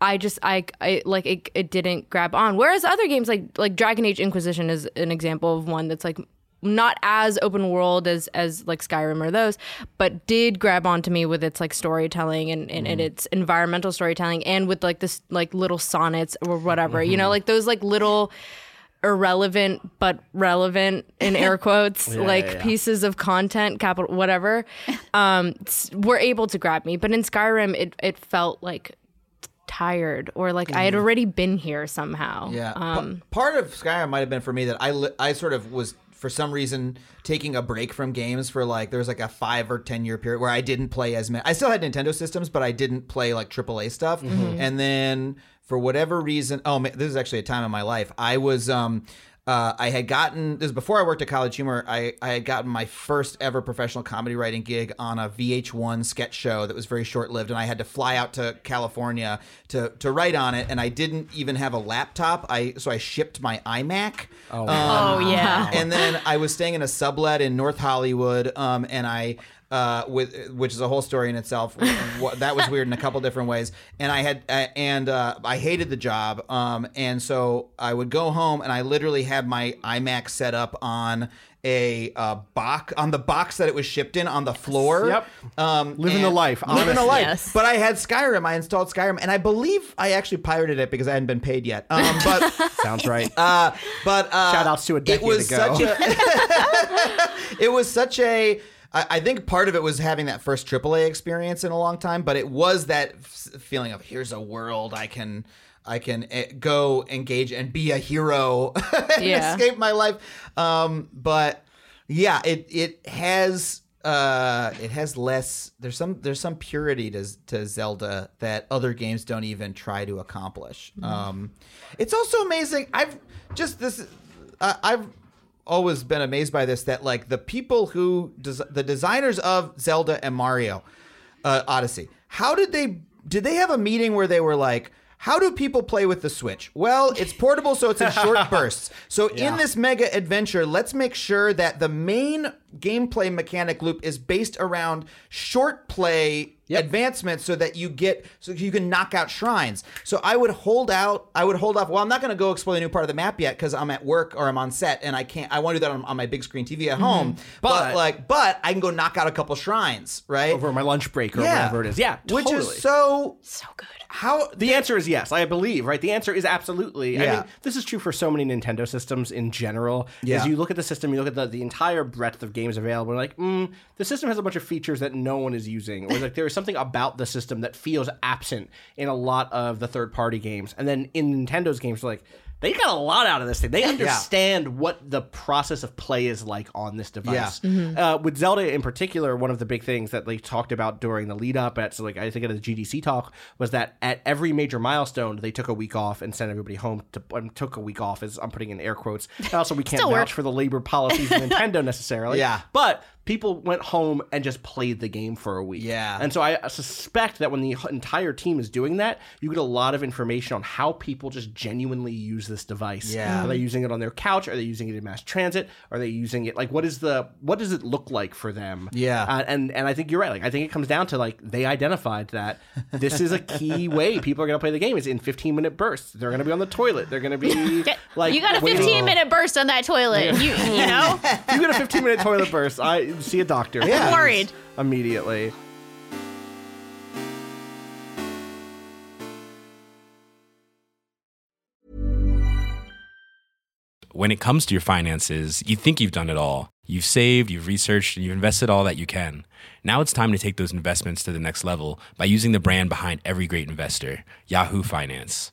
I just I, I like it, it didn't grab on. Whereas other games like like Dragon Age Inquisition is an example of one that's like not as open world as as like Skyrim or those, but did grab onto me with its like storytelling and, and, and its environmental storytelling and with like this like little sonnets or whatever. You know, like those like little irrelevant but relevant in air quotes like pieces of content capital whatever um s- were able to grab me but in skyrim it, it felt like tired or like i had already been here somehow Yeah. um P- part of Skyrim might have been for me that I li- I sort of was for some reason taking a break from games for like there was like a five or ten year period where I didn't play as many. I still had Nintendo systems, but I didn't play like AAA stuff. And then for whatever reason, oh, man, this is actually a time in my life. I was um. Uh, I had gotten this is before I worked at College Humor. I, I had gotten my first ever professional comedy writing gig on a VH1 sketch show that was very short lived, and I had to fly out to California to to write on it. And I didn't even have a laptop. I so I shipped my iMac. Oh, Oh yeah. and then I was staying in a sublet in North Hollywood, um, and I. Uh, with which is a whole story in itself. That was weird in a couple different ways, and I had uh, and uh, I hated the job. Um, and so I would go home, and I literally had my iMac set up on a uh, box on the box that it was shipped in on the floor. Yep. Um, Living the and- life, Living the life. Yes. But I had Skyrim. I installed Skyrim, and I believe I actually pirated it because I hadn't been paid yet. Um, but Sounds right. uh, but uh, Shout outs to a decade it was ago. Such a, it was such a. I I think part of it was having that first AAA experience in a long time, but it was that f- feeling of here's a world I can. I can uh, go engage and be a hero and Yeah. escape my life. Um, but yeah, it it has uh it has less there's some there's some purity to to Zelda that other games don't even try to accomplish. Um it's also amazing. I've just this uh, I've always been amazed by this that like the people who des- the designers of Zelda and Mario uh, Odyssey. How did they did they have a meeting where they were like how do people play with the Switch? Well, it's portable, so it's in short bursts. So in this mega adventure, let's make sure that the main gameplay mechanic loop is based around short play advancements so that you get so you can knock out shrines. So I would hold out I would hold off. Well, I'm not going to go explore the new part of the map yet cuz I'm at work or I'm on set and I can't I want to do that on, on my big screen TV at home. But, But- like but I can go knock out a couple shrines, right? over my lunch break or whatever it is. Yeah, Which is so So good. how The answer is yes, I believe, right? The answer is absolutely. I Yeah. mean, this is true for so many Nintendo systems in general. Yeah. As you look at the system, you look at the, the entire breadth of games available, and like, mm, the system has a bunch of features that no one is using. Or like there is something about the system that feels absent in a lot of the third party games. And then in Nintendo's games, like they got a lot out of this thing. They understand what the process of play is like on this device. Uh, with Zelda in particular, one of the big things that they talked about during the lead up at, so like I think at the GDC talk, was that at every major milestone, they took a week off and sent everybody home. To um, took a week off, as I'm putting in air quotes. And also, we can't vouch work. for the labor policies of Nintendo necessarily. Yeah. but people went home and just played the game for a week. Yeah. and so I suspect that when the entire team is doing that, you get a lot of information on how people just genuinely use this device. Yeah. Are they using it on their couch? Are they using it in mass transit? Are they using it like what is the what does it look like for them? Yeah. Uh, and and I think you're right. Like I think it comes down to like they identified that this is a key way people are going to play the game is in 15 minute bursts. They're going to be on the toilet. They're going to be like you got a waiting- 15 minute burst on that toilet. You, you know? You get a 15 minute toilet burst. I see a doctor. I'm worried. immediately. When it comes to your finances, you think you've done it all. You've saved, you've researched, and you've invested all that you can. Now it's time to take those investments to the next level by using the brand behind every great investor, Yahoo Finance.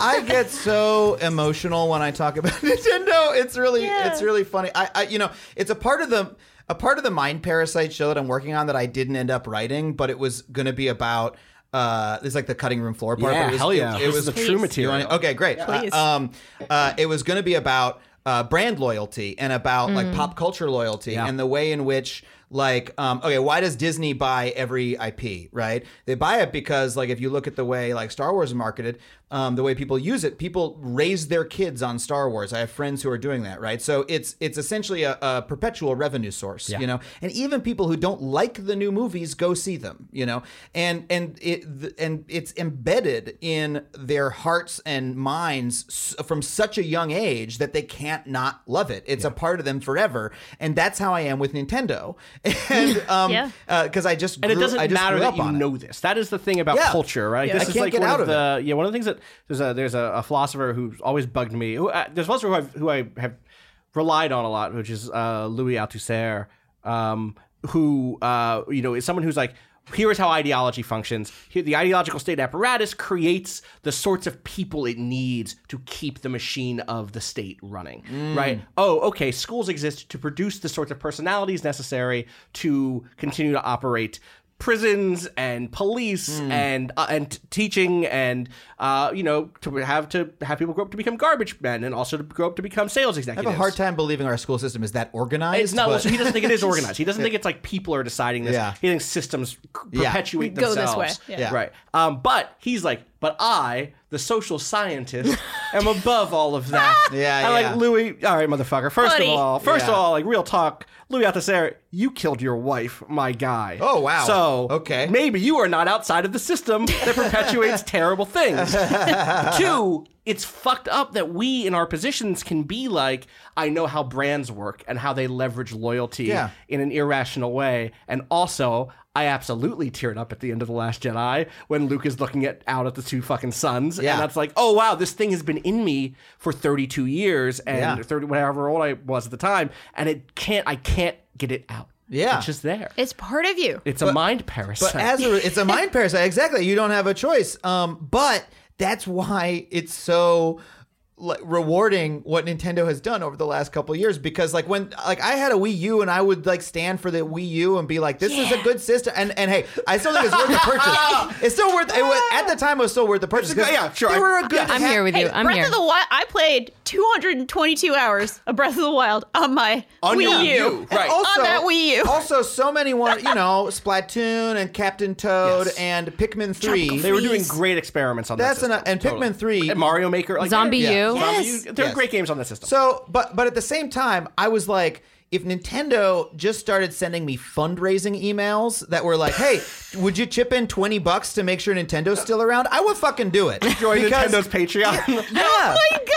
I get so emotional when I talk about Nintendo. It's really Yeah. it's really funny. I, I you know, it's a part of the a part of the mind parasite show that I'm working on that I didn't end up writing, but it was going to be about uh it's like the cutting room floor part. Yeah, but was, hell yeah. It, it was is the true material. wanna- okay, great. Please. Uh, um uh it was going to be about uh brand loyalty and about like pop culture loyalty Yeah. and the way in which like um okay why does disney buy every ip right they buy it because like if you look at the way like star wars is marketed um the way people use it people raise their kids on star wars i have friends who are doing that right so it's it's essentially a, a perpetual revenue source you know and even people who don't like the new movies go see them you know and and it th- and it's embedded in their hearts and minds s- from such a young age that they can't not love it it's a part of them forever and that's how i am with nintendo and um Yeah. because i just and it doesn't I just matter that you on it. know this. That is the thing about Yeah. culture, right? Yeah. This I is can't like get one out of of the yeah one of the things that there's a there's a, a philosopher who's always bugged me. Who, uh, there's a philosopher who, I've, who I have relied on a lot, which is uh, Louis Althusser, um, who uh, you know is someone who's like. Here is how ideology functions. Here, the ideological state apparatus creates the sorts of people it needs to keep the machine of the state running. Right? Oh, okay. Schools exist to produce the sorts of personalities necessary to continue to operate prisons and police Hmm. and uh, and t- teaching and uh, you know to have to have people grow up to become garbage men and also to grow up to become sales executives. I have a hard time believing our school system is that organized. It's not. but- so he doesn't think it is organized. He doesn't think it's like people are deciding this. Yeah. He thinks systems c- Yeah. perpetuate Go this way. Yeah. Yeah. Right. Um, but he's like, But I, the social scientist, am above all of that. Yeah, yeah. I yeah. like Louis. All right, motherfucker. First Buddy. of all, first of all, like real talk, Louis Althusser, you killed your wife, my guy. Oh, wow. So Okay. maybe you are not outside of the system that perpetuates terrible things. Two, it's fucked up that we in our positions can be like, I know how brands work and how they leverage loyalty Yeah. in an irrational way. And also, I absolutely teared up at the end of The Last Jedi when Luke is looking at out at the two fucking suns. Yeah. And that's like, oh wow, this thing has been in me for 32 years and Yeah. 30 whatever old I was at the time. And it can't I can't get it out. Yeah. It's just there. It's part of you. It's a mind parasite. But as a, it's a mind parasite, exactly. You don't have a choice. Um, but that's why it's so like, rewarding what Nintendo has done over the last couple of years. Because like when like I had a Wii U and I would like stand for the Wii U and be like, this is a good system. And and hey, I still think it's worth the purchase. It's still worth. It was, at the time, it was still worth the purchase. 'cause Yeah, sure. They I- were a good. I'm here with you. Hey, I'm Breath here. of the Wild. I played 222 hours of Breath of the Wild on my On Wii your U. U, right. on that Wii U. Also, so many want you know Splatoon and Captain Toad Yes. and Pikmin Three. they were doing great experiments on That's that an system. and Pikmin Three. And Mario Maker, like Zombie yeah, U. Zombie Yes. U. They're Yes. great games on that system. So, but but at the same time, I was like, if Nintendo just started sending me fundraising emails that were like, "Hey, would you chip in twenty bucks to make sure Nintendo's still around?" I would fucking do it. Join Nintendo's Patreon. Yeah. Oh my god!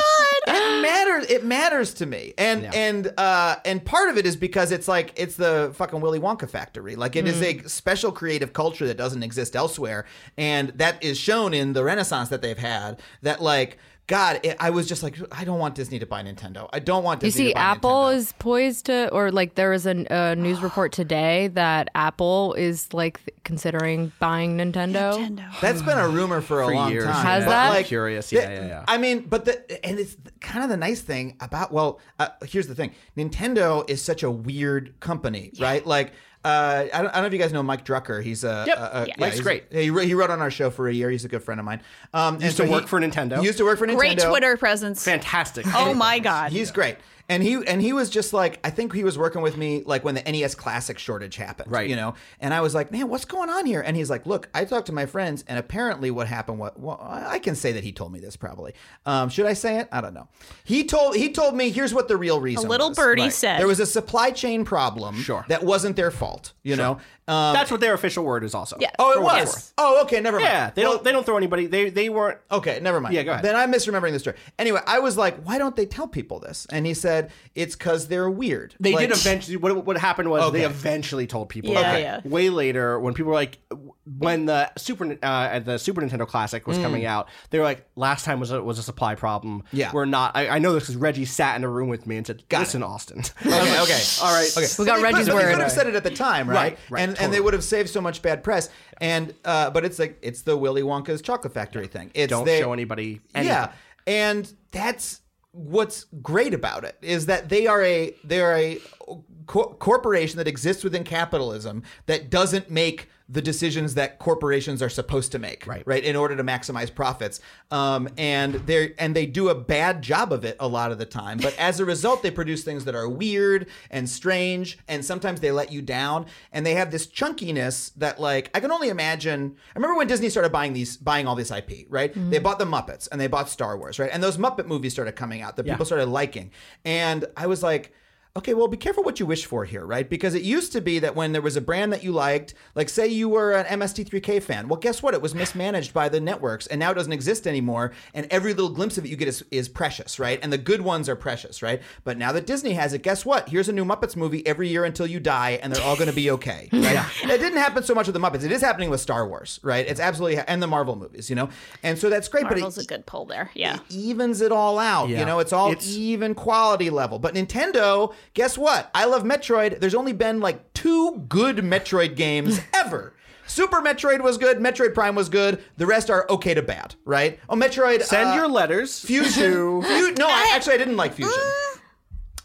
It matters. It matters to me, and Yeah. and uh, and part of it is because it's like it's the fucking Willy Wonka factory. Like it is a special creative culture that doesn't exist elsewhere, and that is shown in the Renaissance that they've had. That like. God, it, I was just like, I don't want Disney to buy Nintendo. I don't want Disney to buy it. You see Apple Nintendo. is poised to, or like there was a, a news report today that Apple is like th- considering buying Nintendo. Nintendo. That's been a rumor for a For long years, time. Has But, that? Like, Curious, the- yeah, yeah, yeah. I mean, but the and it's kind of the nice thing about well, uh, here's the thing: Nintendo is such a weird company, right? Like. Uh, I, don't, I don't know if you guys know Mike Drucker. He's a, Yep. a- a- Yeah. Mike's he's- great. He, wrote- he wrote on our show for a year. He's a good friend of mine. Um, and Used so to work he- for Nintendo. He used to work for Nintendo. Great Twitter presence. Fantastic. Oh my god. He's great. And he and he was just like I think he was working with me like when the NES Classic shortage happened, Right. You know, and I was like, man, what's going on here? And he's like, look, I talked to my friends, and apparently what happened? What well, I can say that he told me this probably. Um, should I say it? I don't know. He told he told me here's what the real reason. little was. birdie said. there was a supply chain problem. Sure. that wasn't their fault. You know. Um, That's what their official word is also. Yeah. oh, it For what was. it's worth. Oh, okay, never mind. Yeah, they Well, don't they don't throw anybody. They they weren't. Okay, never mind. Yeah, go ahead. Then I'm misremembering the story. Anyway, I was like, why don't they tell people this? And he said, it's because they're weird. They Like- did eventually. What, what happened was Okay. they eventually told people. Yeah, Okay. yeah. Way later, when people were like, when the Super uh, the Super Nintendo Classic was coming out, they were like, last time was a, was a supply problem. Mm. Yeah. we're not. I, I know this because Reggie sat in a room with me and said, "Listen, Austin." Okay, okay. All right. Okay. We got They Reggie's could- word. They could have said it at the time, right? Right, right, and and they would have saved so much bad press. And uh, but it's like it's the Willy Wonka's chocolate factory thing. It's Don't they- show anybody. Anything. Yeah, and that's what's great about it is that they are a they are a co- corporation that exists within capitalism that doesn't make the decisions that corporations are supposed to make Right. right in order to maximize profits. Um, and they and they do a bad job of it a lot of the time but as a result they produce things that are weird and strange and sometimes they let you down and they have this chunkiness that like i can only imagine i remember when disney started buying these buying all this ip right? They bought the muppets and they bought star wars right? And those muppet movies started coming out that Yeah. people started liking. And i was like Okay, well, be careful what you wish for here, right? Because it used to be that when there was a brand that you liked, like say you were an MST3K fan, well, guess what? It was mismanaged by the networks and now it doesn't exist anymore. And every little glimpse of it you get is, is precious, right? And the good ones are precious, right? But now that Disney has it, guess what? Here's a new Muppets movie every year until you die and they're all going to be okay, right? That didn't happen so much with the Muppets. It is happening with Star Wars, right? It's absolutely, and the Marvel movies, you know? And so that's great, Marvel's but a good pull there. Yeah. it evens it all out. Yeah. You know, it's all It's- even quality level. But Nintendo, guess what? I love Metroid. There's only been like two good Metroid games ever. Super Metroid was good. Metroid Prime was good. The rest are okay to bad, right? Oh, Metroid. Send uh, your letters. Fusion. to- Fu- no, I, actually, I didn't like Fusion.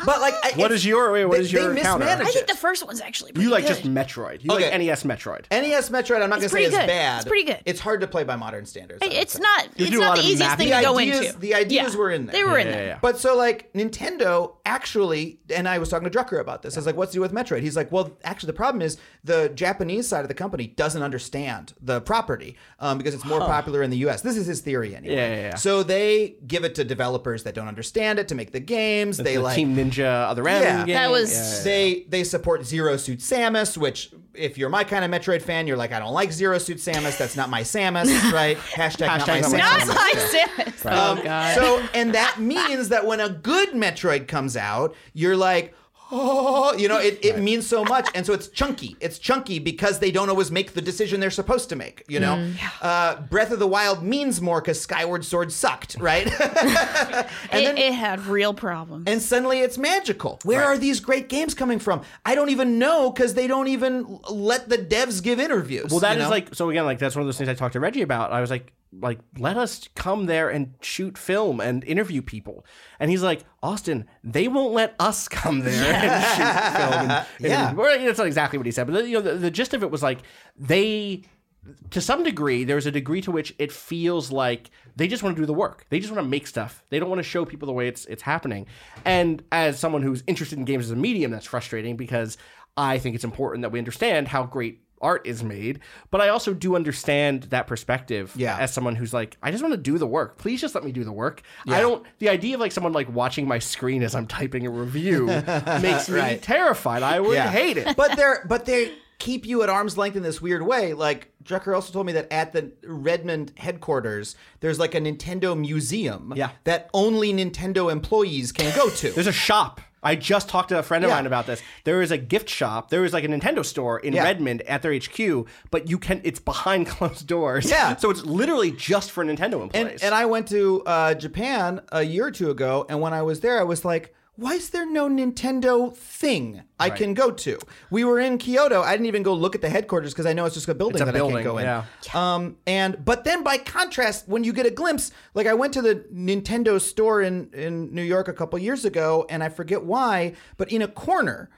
But like, I- What it's- is your- wait, what they- is your they counter? I think it. the first one's actually pretty. You like good. just Metroid. You Okay. like NES Metroid. NES Metroid, I'm not going to say pretty is bad. It's pretty good. It's hard to play by modern standards. I It's not. It's not the easiest mapping. thing to go ideas, into. The ideas Yeah. were in there. They were in there. yeah, yeah. But so like Nintendo actually, and I was talking to Drucker about this. I was like, "What's to do with Metroid?" He's like, "Well, actually, the problem is the Japanese side of the company doesn't understand the property um, because it's more popular in the U.S." This is his theory anyway. Yeah, yeah, yeah. So they give it to developers that don't understand it to make the games. they the like Team Ninja, other Yeah. random That was- Yeah, yeah, yeah. they they support Zero Suit Samus, which if you're my kind of Metroid fan, you're like, I don't like Zero Suit Samus. That's not my Samus, right? Hashtag, not my not Samus. Not my Samus. Um, Oh, God. So, and that means that when a good Metroid comes out, you're like, oh, you know, it, it means so much. And so it's chunky. It's chunky because they don't always make the decision they're supposed to make, you know? Uh, Breath of the Wild means more because Skyward Sword sucked, right? and It, then it had real problems. and suddenly it's magical. Where are these great games coming from? I don't even know because they don't even let the devs give interviews. Well, that you is know? like so again, like that's one of those things I talked to Reggie about. I was like, like let us come there and shoot film and interview people, and he's like, Austin, they won't let us come there and shoot film. And, Yeah. well, that's not exactly what he said, but you know, the, the gist of it was like they. To some degree, there's a degree to which it feels like they just want to do the work. They just want to make stuff. They don't want to show people the way it's it's happening. And as someone who's interested in games as a medium, that's frustrating because I think it's important that we understand how great art is made. But I also do understand that perspective Yeah. as someone who's like, I just want to do the work. Please just let me do the work. I don't the idea of like someone like watching my screen as I'm typing a review makes me Right. terrified. I would Yeah. hate it. but they're but they keep you at arm's length in this weird way. Like Drucker also told me that at the Redmond headquarters, there's like a Nintendo museum Yeah. that only Nintendo employees can go to. There's a shop. I just talked to a friend of Yeah. mine about this. There is a gift shop. There is like a Nintendo store in Yeah. Redmond at their HQ, but you can. It's behind closed doors. Yeah. So it's literally just for Nintendo employees. and, and I went to uh, Japan a year or two ago, and when I was there, I was like, why is there no Nintendo thing I can go to? We were in Kyoto. I didn't even go look at the headquarters because I know it's just a building It's a that I can't go in. yeah. Um, and but then by contrast, when you get a glimpse, like I went to the Nintendo store in in New York a couple years ago, and I forget why, but in a corner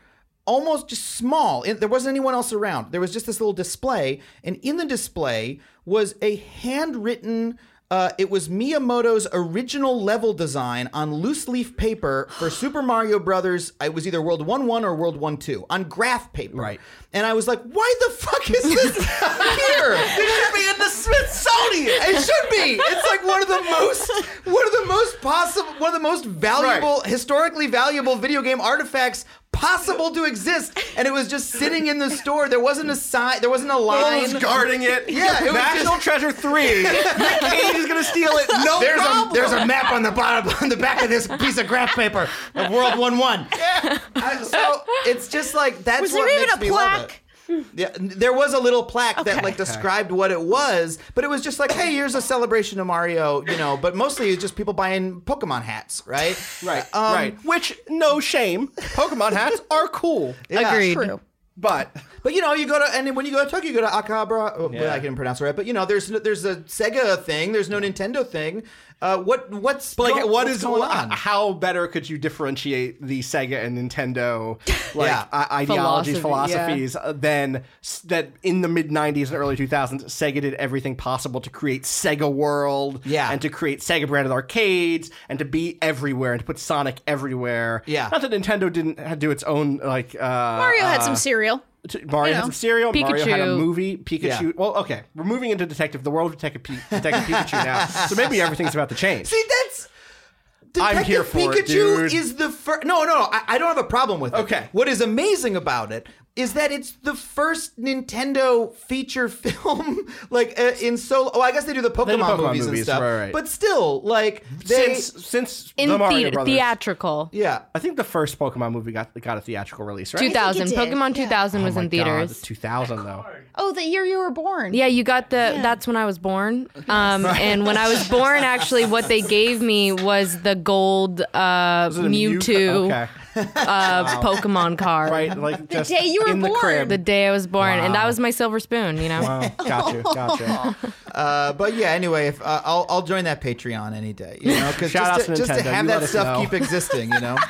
almost just small. It, there wasn't anyone else around. There was just this little display, and in the display was a handwritten. Uh, it was Miyamoto's original level design on loose leaf paper for Super Mario Brothers. It was either World One One or World One Two on graph paper. Right. And I was like, "Why the fuck is this here? It should be in It should be. It's like one of the most, one of the most possible, one of the most valuable, historically valuable video game artifacts possible to exist. And it was just sitting in the store. There wasn't a sign. There wasn't a line. Someone's guarding it. Yeah, it was National just- Treasure Three. Nick Cage is gonna steal it. No There's problem. a there's a map on the bottom on the back of this piece of graph paper of World One One. Yeah. So it's just like that's Was what there even makes a me love it. Plaque? Yeah, there was a little plaque that like described what it was, but it was just like, hey, here's a celebration of Mario, you know. But mostly it's just people buying Pokemon hats, right? right. Um, right. Which no shame. Pokemon hats are cool. Yeah. Agreed. True. But But you know, you go to and when you go to Tokyo, you go to Akabra. Oh, Yeah. I can pronounce it right, but you know, there's there's a Sega thing, there's no Nintendo thing. Uh, what what's But like, go- what what's is going wh- on? How better could you differentiate the Sega and Nintendo like Yeah. i- ideologies, Philosophy, philosophies uh, than s- that in the mid '90s and early 2000s, Sega did everything possible to create Sega World, Yeah. and to create Sega branded arcades, and to be everywhere, and to put Sonic everywhere. Yeah. not that Nintendo didn't do its own like uh, Mario had uh, some cereal. T- Mario You had know. some cereal. Mario had a movie. Pikachu. Yeah. Well, okay, we're moving into Detective, the world of Detective, P- Detective Pikachu now. So maybe everything's about to change. See, that's. I'm Detective here for it, Pikachu dude. is the first. No, no, I, I don't have a problem with it. Okay. What is amazing about it is that it's the first Nintendo feature film, like uh, in solo. Oh, I guess they do the Pokemon, Pokemon movies, and stuff. right, right. But still, like they. since since In the Mario theater, Brothers. theatrical. yeah. I think the first Pokemon movie got got a theatrical release, right? 2000. did. Pokemon 2000 was Oh my in theaters. 2000 though. Oh, the year you were born. Yeah, you got the. That's when I was born. Um, and when I was born, actually, what they gave me was the gold uh, Was it a Mew- Mewtwo Okay. Uh, Pokemon card. Right, like just day you were in the born. crib. The day I was born, and that was my silver spoon. You know. Wow, got you, got you. Uh, but yeah, anyway, if uh, I'll I'll join that Patreon any day, you know, because Shout out just, to, to just to have You that stuff know. keep existing, you know.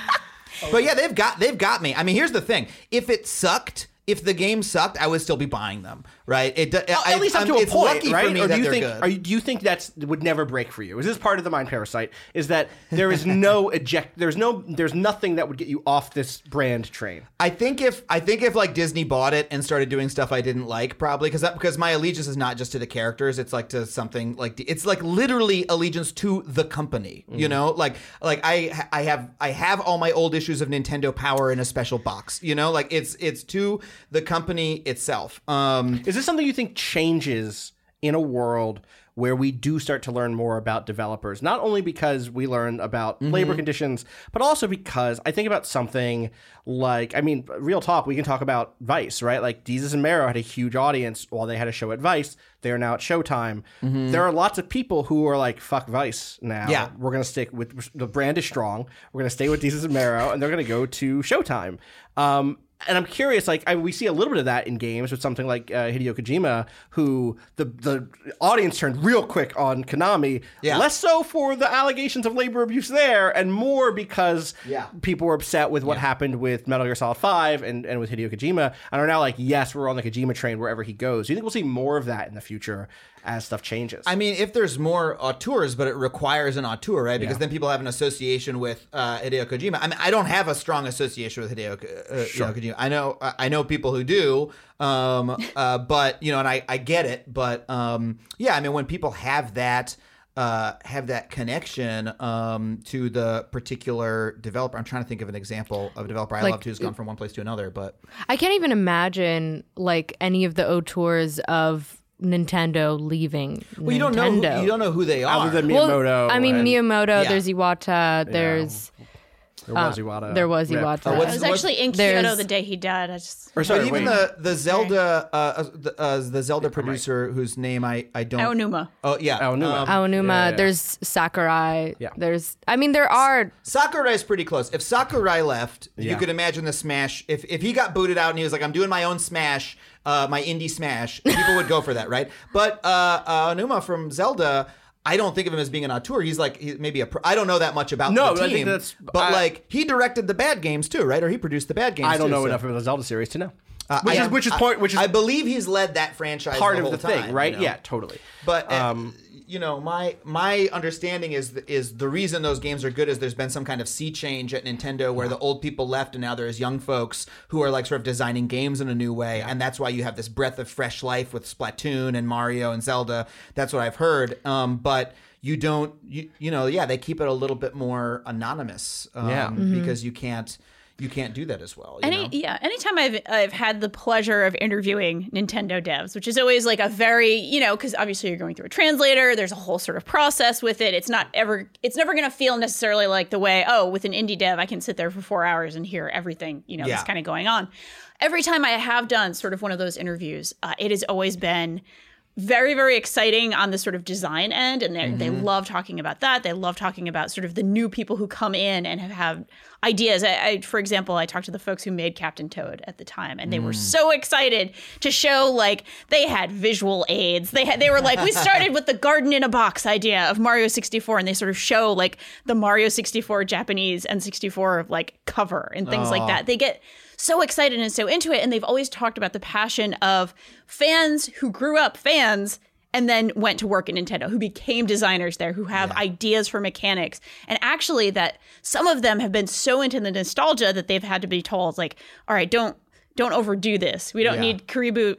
But yeah, they've got they've got me. I mean, here's the thing: if it sucked. If the game sucked, I would still be buying them, right? It do- Well, I- at least up I'm- to a it's point, lucky right? for me or do you think? good. Are you, do you think that's would never break for you? Is this part of the mind parasite? Is that there is no eject? There's no. There's nothing that would get you off this brand train. I think if I think if like Disney bought it and started doing stuff I didn't like, probably because because my allegiance is not just to the characters, it's like to something like it's like literally allegiance to the company. Mm-hmm. You know, like like I I have I have all my old issues of Nintendo Power in a special box. You know, like it's it's to the company itself. Um, Is this something you think changes in a world where we do start to learn more about developers? Not only because we learn about labor conditions, but also because I think about something like, I mean, real talk, we can talk about Vice, right? Like Desus and Mero had a huge audience while they had a show at Vice. They are now at Showtime. There are lots of people who are like, fuck Vice now. Yeah. We're going to stick with the brand is strong. We're going to stay with Desus and Mero, and they're going to go to Showtime. Um, and I'm curious, like I, we see a little bit of that in games with something like uh, Hideo Kojima, who the the audience turned real quick on Konami. Yeah. Less so for the allegations of labor abuse there, and more because Yeah. people were upset with what happened with Metal Gear Solid Five and, and with Hideo Kojima, and are now like, yes, we're on the Kojima train wherever he goes. Do you think we'll see more of that in the future as stuff changes? I mean, if there's more auteurs, but it requires an auteur, right? Because then people have an association with uh, Hideo Kojima. I mean, I don't have a strong association with Hideo, uh, Hideo Kojima. I know, I know people who do, um, uh, but you know, and I, I get it. But um, yeah, I mean, when people have that. Uh, have that connection um, to the particular developer. I'm trying to think of an example of a developer I Like- love who's gone from one place to another. But I can't even imagine like any of the auteurs of Nintendo leaving. well, you don't know who, you don't know who they are. Other than Well, I mean and Miyamoto. Yeah. There's Iwata. There's there was Iwata. there was Rip. Iwata. Uh, I was what's- actually in there's- Kyoto the day he died. I just Or sorry, but even wait. the the Zelda uh, uh, the, uh, the Zelda producer whose name I I don't Aonuma. oh yeah Aonuma. Um, Aonuma. Yeah, yeah. There's Sakurai. Yeah. There's. I mean, there are. Sakurai's pretty close. If Sakurai left, you could imagine the Smash. If if he got booted out and he was like, "I'm doing my own Smash, uh, my indie Smash," people would go for that, right? But uh, uh, Aonuma from Zelda. I don't think of him as being an auteur. He's like he, maybe a. Pro- I don't know that much about No, the I team. think that's- but I- like he directed the bad games too, right? Or he produced the bad games. I don't too, know so- enough about the Zelda series to know. Uh, which I- is which is I- point which is I believe he's led that franchise part the of whole the thing, right? you know? Yeah, totally. But uh, Um, you know, my my understanding is is the reason those games are good is there's been some kind of sea change at Nintendo where the old people left and now there's young folks who are like sort of designing games in a new way, and that's why you have this breath of fresh life with Splatoon and Mario and Zelda. That's what I've heard. Um, but you don't, you you know, yeah, they keep it a little bit more anonymous, um, Yeah. because you can't you can't do that as well. you Any know? yeah, anytime I've I've had the pleasure of interviewing Nintendo devs, which is always like a very you know because obviously you're going through a translator. There's a whole sort of process with it. It's not ever it's never going to feel necessarily like the way oh with an indie dev I can sit there for four hours and hear everything you know Yeah. that's kind of going on. Every time I have done sort of one of those interviews, uh, it has always been very very exciting on the sort of design end and they they mm-hmm. love talking about that. They love talking about sort of the new people who come in and have, have ideas. I, I for example i talked to the folks who made captain toad at the time and they were mm. so excited to show like they had visual aids. They had they were like we started with the garden in a box idea of mario 64 and they sort of show like the mario 64 japanese and 64 like cover and things like that. They get so excited and so into it. And they've always talked about the passion of fans who grew up fans and then went to work at Nintendo, who became designers there, who have ideas for mechanics. And actually, that some of them have been so into the nostalgia that they've had to be told, like, all right, don't. Don't overdo this. We don't Yeah. need Karibu.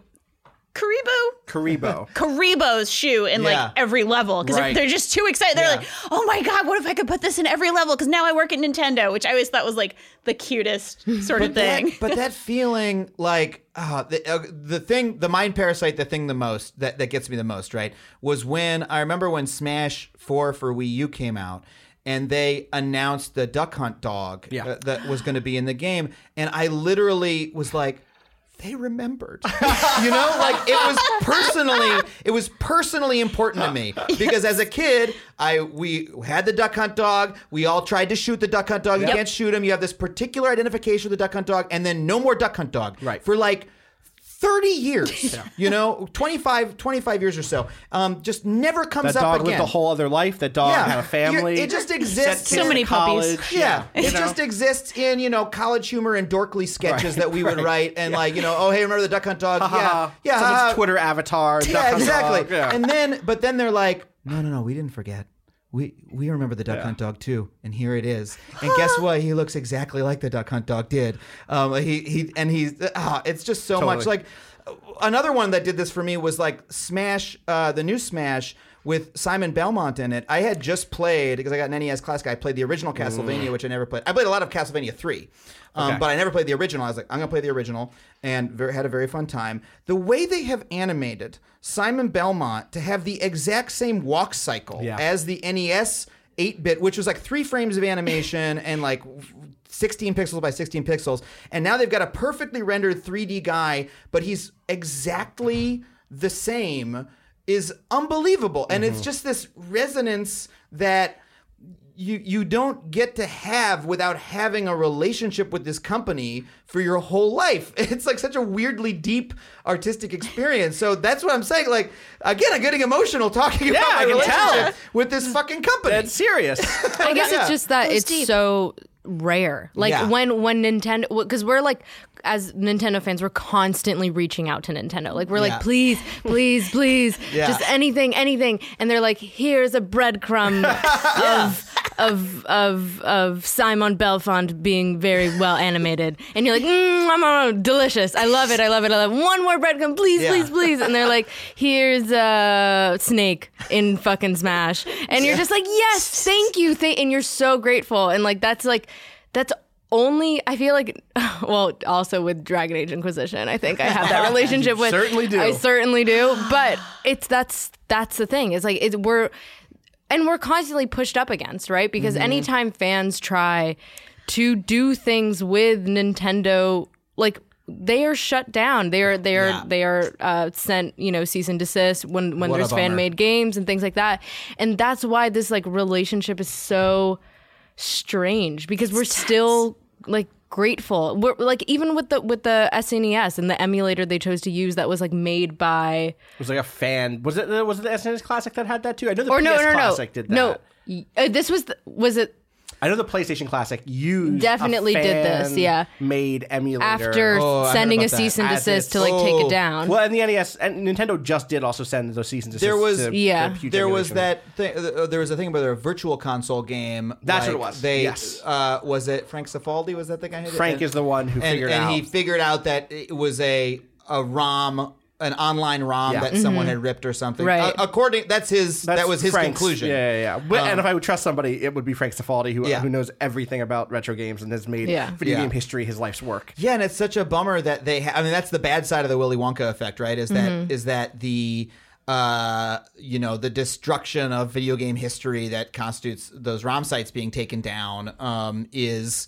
Karibu? Karibo. Karibo's shoe in Yeah. like every level because Right. they're, they're just too excited. They're Yeah. like, "Oh my god, what if I could put this in every level?" Because now I work at Nintendo, which I always thought was like the cutest sort of thing. That, but that feeling, like uh, the uh, the thing, the mind parasite, the thing the most that that gets me the most, right, was when I remember when Smash Four for Wii U came out. And they announced the Duck Hunt dog Yeah. uh, that was going to be in the game, and I literally was like, "They remembered," you know, like it was personally, it was personally important to me because as a kid, I we had the Duck Hunt dog. We all tried to shoot the Duck Hunt dog. You Yep. can't shoot him. You have this particular identification with the Duck Hunt dog, and then no more Duck Hunt dog. Right. For like 30 years, you know, 25, 25 years or so. Um, just never comes That up dog again. lived a whole other life. That dog Yeah. had a family. You're- it just exists. So many to puppies. college. Yeah, it know? just exists in you know college humor and dorkly sketches Right, that we would right. write, and like you know, oh hey, remember the Duck Hunt dog? Ha, ha, yeah, yeah, Someone's ha, ha. Twitter avatar. yeah, hunt exactly. Yeah. And then, but then they're like, no, no, no, we didn't forget. We we remember the Duck Hunt dog too, and here it is. And guess what? He looks exactly like the Duck Hunt dog did. Um, he he and he's ah, it's just so much like another one that did this for me was like Smash, uh, the new Smash with Simon Belmont in it. I had just played because I got an NES Classic. I played the original Castlevania, which I never played. I played a lot of Castlevania three, um, Okay. but I never played the original. I was like, I'm gonna play the original, and very, had a very fun time. The way they have animated Simon Belmont to have the exact same walk cycle Yeah. as the NES. 8 bit, which was like three frames of animation and like 16 pixels by 16 pixels. And now they've got a perfectly rendered 3D guy, but he's exactly the same, is unbelievable. And it's mm-hmm. just this resonance that you you don't get to have without having a relationship with this company for your whole life. It's like such a weirdly deep artistic experience. So that's what I'm saying. Like again, I'm getting emotional talking about my I can relationship tell. with this fucking company. That's serious. I oh, guess Yeah. it's just that Goes it's deep. so rare. Like Yeah. when when Nintendo because we're like as Nintendo fans we're constantly reaching out to Nintendo. Like we're Yeah. like please, please, please, Yeah. just anything, anything. And they're like here's a breadcrumb of of of of Simon Belmont being very well animated. And you're like, mm, I'm oh, delicious. I love it. I love it. I love it. one more breadcrumb, please, Yeah. please, please. And they're like, here's a snake in fucking Smash. And you're just like, yes, thank you. Thank and you're so grateful. And like that's like that's only I feel like well, also with Dragon Age Inquisition, I think I have that relationship with certainly do. I certainly do. But it's that's that's the thing. It's like it's we're and we're constantly pushed up against, right? Because Mm-hmm. anytime fans try to do things with Nintendo, like they are shut down. They are they are Yeah. they are uh, sent you know cease and desist when when What there's fan made games and things like that. And that's why this like relationship is so strange because we're still like grateful. We're like even with the with the SNES and the emulator they chose to use that was like made by It was like a fan. Was it? Was it the SNES Classic that had that too? I know the or PS no no no Classic did that. no. Uh, this was the, was it I know the PlayStation Classic used Definitely a did this, yeah. Made emulator after Oh, sending a that. cease and desist to like take Oh. it down. Well, and the NES and Nintendo just did also send those cease and desist. There was- to, Yeah. to there was that thing. Uh, there was a thing about a virtual console game. That's what it was. They, Yes. uh, was it Frank Cifaldi? Was that the guy? Who did Frank it? is the one who and, figured and out. he figured out that it was a a ROM, an online ROM Yeah. that someone had ripped or something. Right. Uh, according, that's his. That's that was his Frank's- conclusion. Yeah, yeah, yeah. But, and if I would trust somebody, it would be Frank Cifaldi, who Yeah. who knows everything about retro games and has made Yeah. video Yeah. game history his life's work. Yeah, and it's such a bummer that they. Ha- I mean, that's the bad side of the Willy Wonka effect, right? Is that is that the uh you know the destruction of video game history that constitutes those ROM sites being taken down um is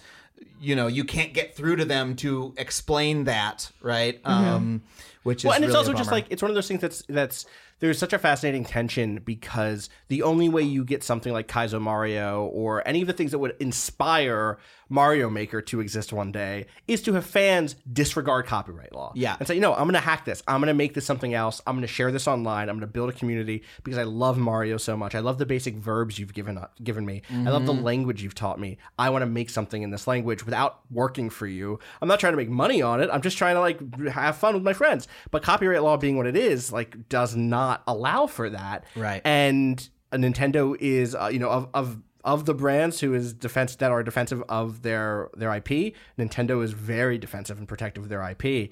you know you can't get through to them to explain that, right? Um which is Well, and it's really a also just like it's one of those things that's that's there's such a fascinating tension because the only way you get something like Kaizo Mario or any of the things that would inspire Mario Maker to exist one day is to have fans disregard copyright law. Yeah. And say, you know, I'm going to hack this. I'm going to make this something else. I'm going to share this online. I'm going to build a community because I love Mario so much. I love the basic verbs you've given uh, given me. I love the mm-hmm. language you've taught me. I want to make something in this language without working for you. I'm not trying to make money on it. I'm just trying to like have fun with my friends. But copyright law being what it is, like does not allow for that. Right. And a Nintendo is, uh, you know, of of of the brands who is defense that are defensive of their their IP, Nintendo is very defensive and protective of their IP,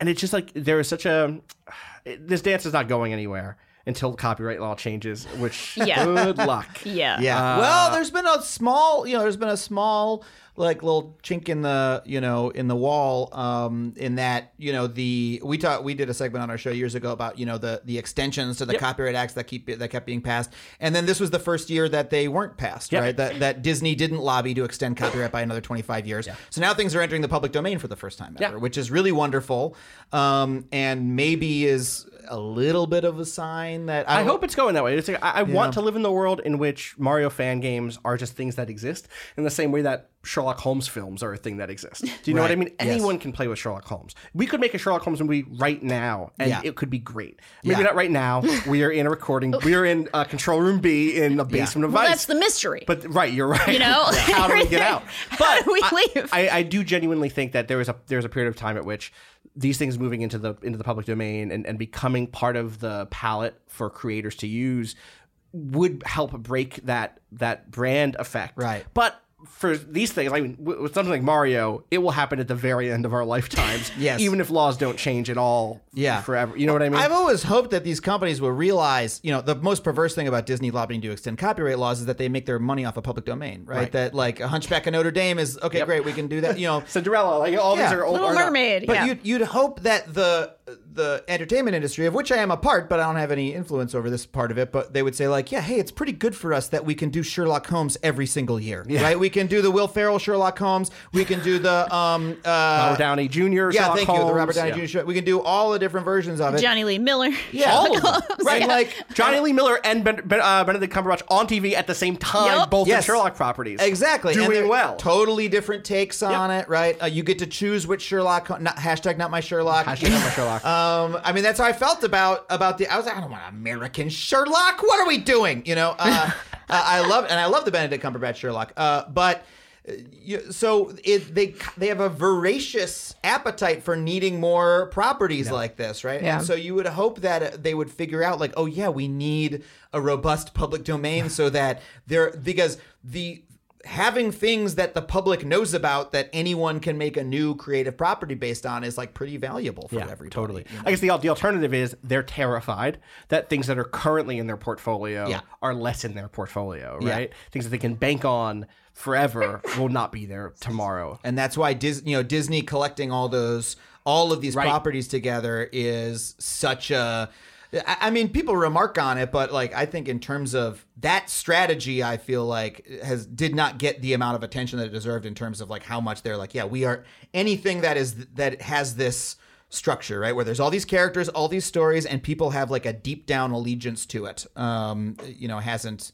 and it's just like there is such a this dance is not going anywhere until copyright law changes. Which Yeah. good luck. Yeah. Yeah. well, there's been a small, you know, there's been a small like little chink in the, you know, in the wall um in that, you know, the we talked we did a segment on our show years ago about, you know, the the extensions to the copyright acts that keep that kept being passed. And then this was the first year that they weren't passed, Yep. right? That that Disney didn't lobby to extend copyright by another 25 years. So now things are entering the public domain for the first time ever, Yeah. which is really wonderful. Um and maybe is a little bit of a sign that I, I hope it's going that way. It's like I, I want to live in the world in which Mario fan games are just things that exist in the same way that Sherlock Holmes films are a thing that exists. Do you know what I Right. mean? Yes. Anyone can play with Sherlock Holmes. We could make a Sherlock Holmes movie right now, and Yeah. it could be great. Maybe Yeah. not right now. we are in a recording. We are in uh, Control Room B in a basement of Well, that's the mystery. But right, you're right. You know? how do we get out? How But do we leave? I, I do genuinely think that there was a there was a period of time at which these things moving into the into the public domain and, and becoming part of the palette for creators to use would help break that that brand effect. Right. But for these things, I mean, with with something like Mario, it will happen at the very end of our lifetimes. Yes. Even if laws don't change at all. Yeah. Forever. You know what I mean? I've always hoped that these companies will realize, you know, the most perverse thing about Disney lobbying to extend copyright laws is that they make their money off of public domain, right? Right. That like a Hunchback of Notre Dame is okay, Yep. great, we can do that. You know, Cinderella, like all Yeah. these are old. Little are not- Mermaid. but yeah. you'd, you'd hope that the the entertainment industry, of which I am a part, but I don't have any influence over this part of it, but they would say like, yeah, hey, it's pretty good for us that we can do Sherlock Holmes every single year, right? We can do the Will Ferrell Sherlock Holmes, we can do the um uh, Robert Downey Jr. yeah, Sherlock thank you, the Robert Downey yeah. Jr. Show. We can do all the different versions of it. Jonny Lee Miller. yeah, All of them. right? Yeah. Like Jonny Lee Miller and ben, ben, uh, Benedict Cumberbatch on TV at the same time, Yup. both Yes. in Sherlock properties. Exactly, Doing they're well. Totally different takes on it, right? Uh, you get to choose which Sherlock. Not, hashtag not my Sherlock. Hashtag not my Sherlock. Um, I mean, that's how I felt about about the. I was like, I don't want American Sherlock. What are we doing? You know, uh, I love and I love the Benedict Cumberbatch Sherlock. Uh, but uh, you, so it, they they have a voracious appetite for needing more properties like this, right? Yeah. And so you would hope that they would figure out like, oh yeah, we need a robust public domain so that there because the having things that the public knows about that anyone can make a new creative property based on is like pretty valuable for yeah, everybody. totally. you know? I guess the the alternative is they're terrified that things that are currently in their portfolio Yeah. are less in their portfolio, Yeah. right? Things that they can bank on forever will not be there tomorrow. and that's why Dis- you know Disney collecting all those all of these Right. properties together is such a I mean, people remark on it, but like I think in terms of that strategy, I feel like has did not get the amount of attention that it deserved in terms of like how much they're like, yeah, we are anything that is that has this structure, right, where there's all these characters, all these stories, and people have like a deep down allegiance to it. Um, you know, hasn't.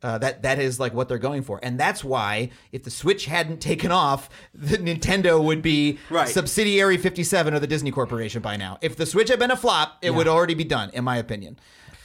Uh, that that is like what they're going for, and that's why if the Switch hadn't taken off, the Nintendo would be Right. subsidiary 57 of the Disney Corporation by now. If the Switch had been a flop, it would already be done, in my opinion.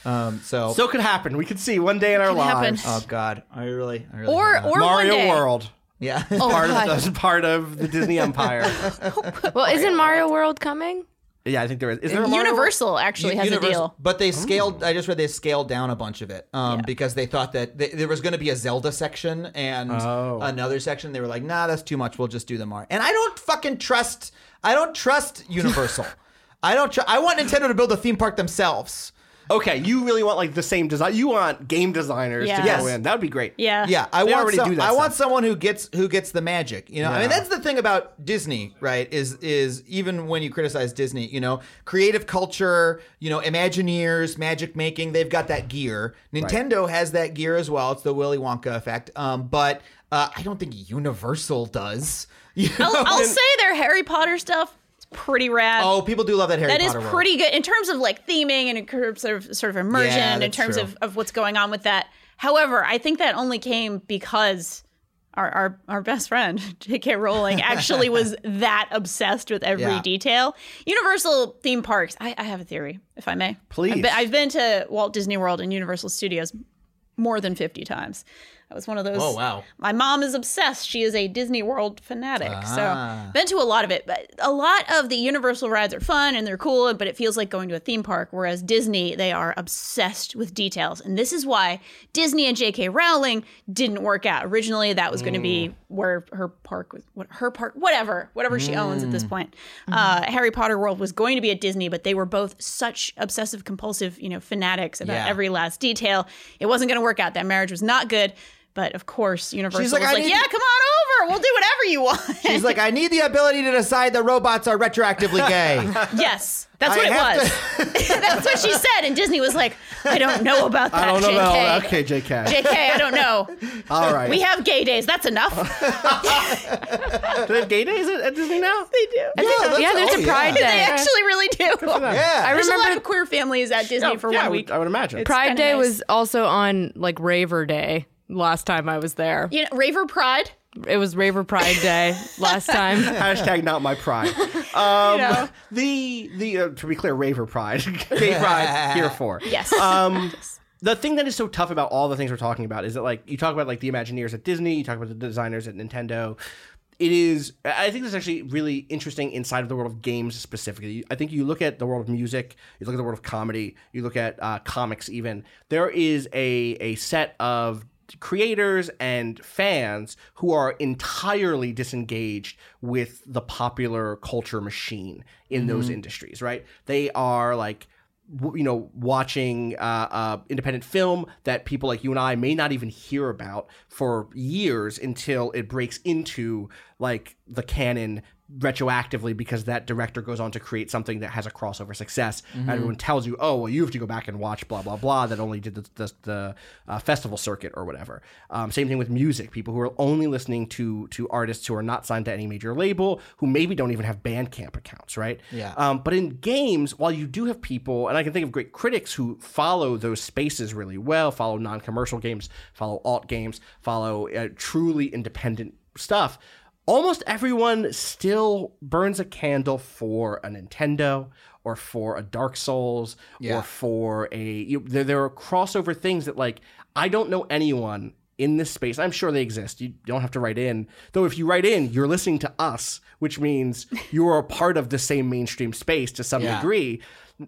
Um, so, So it could happen. We could see one day in our Could happen. lives. oh god, I really, I really Or or Mario one day. World. yeah. Oh, Part God. of, the, part of the Disney empire. Well, isn't Mario World coming? Yeah, I think there is. Is there a Mario World? Universal actually has Universal- a deal. But they scaled. I just read they scaled down a bunch of it um, Yeah. because they thought that th- there was going to be a Zelda section and Oh. another section. They were like, "Nah, that's too much. We'll just do the Mario." And I don't fucking trust. I don't trust Universal. I don't. Tr- I want Nintendo to build a theme park themselves. Okay, you really want like the same design. You want game designers Yeah. to Yes. go in. That would be great. Yeah. Yeah, I They want already some- do that I want someone who gets who gets the magic. You know, I mean that's the thing about Disney, right? Is is even when you criticize Disney, you know, creative culture, you know, Imagineers, magic making, they've got that gear. Nintendo has that gear as well. It's the Willy Wonka effect. Um, but uh, I don't think Universal does. You know? I'll, I'll say their Harry Potter stuff is pretty rad. oh, people do love that Harry That is Potter world. pretty good in terms of like theming and in terms of sort of immersion Yeah, in terms true. of, of what's going on with that. However, I think that only came because our our, our best friend J.K. Rowling actually was that obsessed with every Yeah. detail. Universal theme parks. I, I have a theory, if I may. Please. I've been, I've been to Walt Disney World and Universal Studios more than fifty times. That was one of those. Oh, wow. My mom is obsessed. She is a Disney World fanatic. Ah. So been to a lot of it, but a lot of the Universal rides are fun and they're cool, but it feels like going to a theme park. Whereas Disney, they are obsessed with details, and this is why Disney and J.K. Rowling didn't work out. Originally, that was going to be Mm. where her park was, what her park, whatever, whatever she owns at Mm. this point. Mm-hmm. Uh, Harry Potter World was going to be at Disney, but they were both such obsessive, compulsive, you know, fanatics about Yeah. every last detail. It wasn't going to work out. That marriage was not good. But of course, Universal like, was like, "Yeah, to- come on over. We'll do whatever you want." She's like, I need the ability to decide the robots are retroactively gay. Yes, that's I what it have was. that's what she said, and Disney was like, "I don't know about that, I don't know JK. about okay, JK. JK, I don't know. All right. We have gay days. That's enough." Do they have gay days at, at Disney now? they do. that's- yeah, there's oh, a Pride They Day. actually really do. yeah. There's a lot remember- of queer families at Disney Yeah, for yeah, I one week. I would imagine. Pride Day nice. was also on like Raver Day last time I was there. you know, Raver Pride. It was Raver Pride Day last time. Hashtag not my pride. Um, know. The the uh, to be clear, Raver Pride, gay pride here for. Yes. Um, the thing that is so tough about all the things we're talking about is that like you talk about like the Imagineers at Disney, you talk about the designers at Nintendo. It is. I think this is actually really interesting inside of the world of games specifically. I think you look at the world of music, you look at the world of comedy, you look at uh, comics. Even there is a a set of creators and fans who are entirely disengaged with the popular culture machine in those industries right? They are like you know watching uh, uh, independent film that people like you and i may not even hear about for years until it breaks into like the canon retroactively because that director goes on to create something that has a crossover success. And everyone tells you, oh, well, you have to go back and watch blah blah blah that only did the the, the uh, festival circuit or whatever. Um, same thing with music. People who are only listening to to artists who are not signed to any major label, who maybe don't even have Bandcamp accounts, right? Yeah. Um, but in games, while you do have people, and I can think of great critics who follow those spaces really well, follow non-commercial games, follow alt games, follow uh, truly independent stuff. Almost everyone still burns a candle for a Nintendo or for a Dark Souls Yeah. or for a. You, there, there are crossover things that like I don't know anyone in this space. I'm sure they exist. You don't have to write in. Though if you write in, you're listening to us, which means you are a part of the same mainstream space to some Yeah. degree.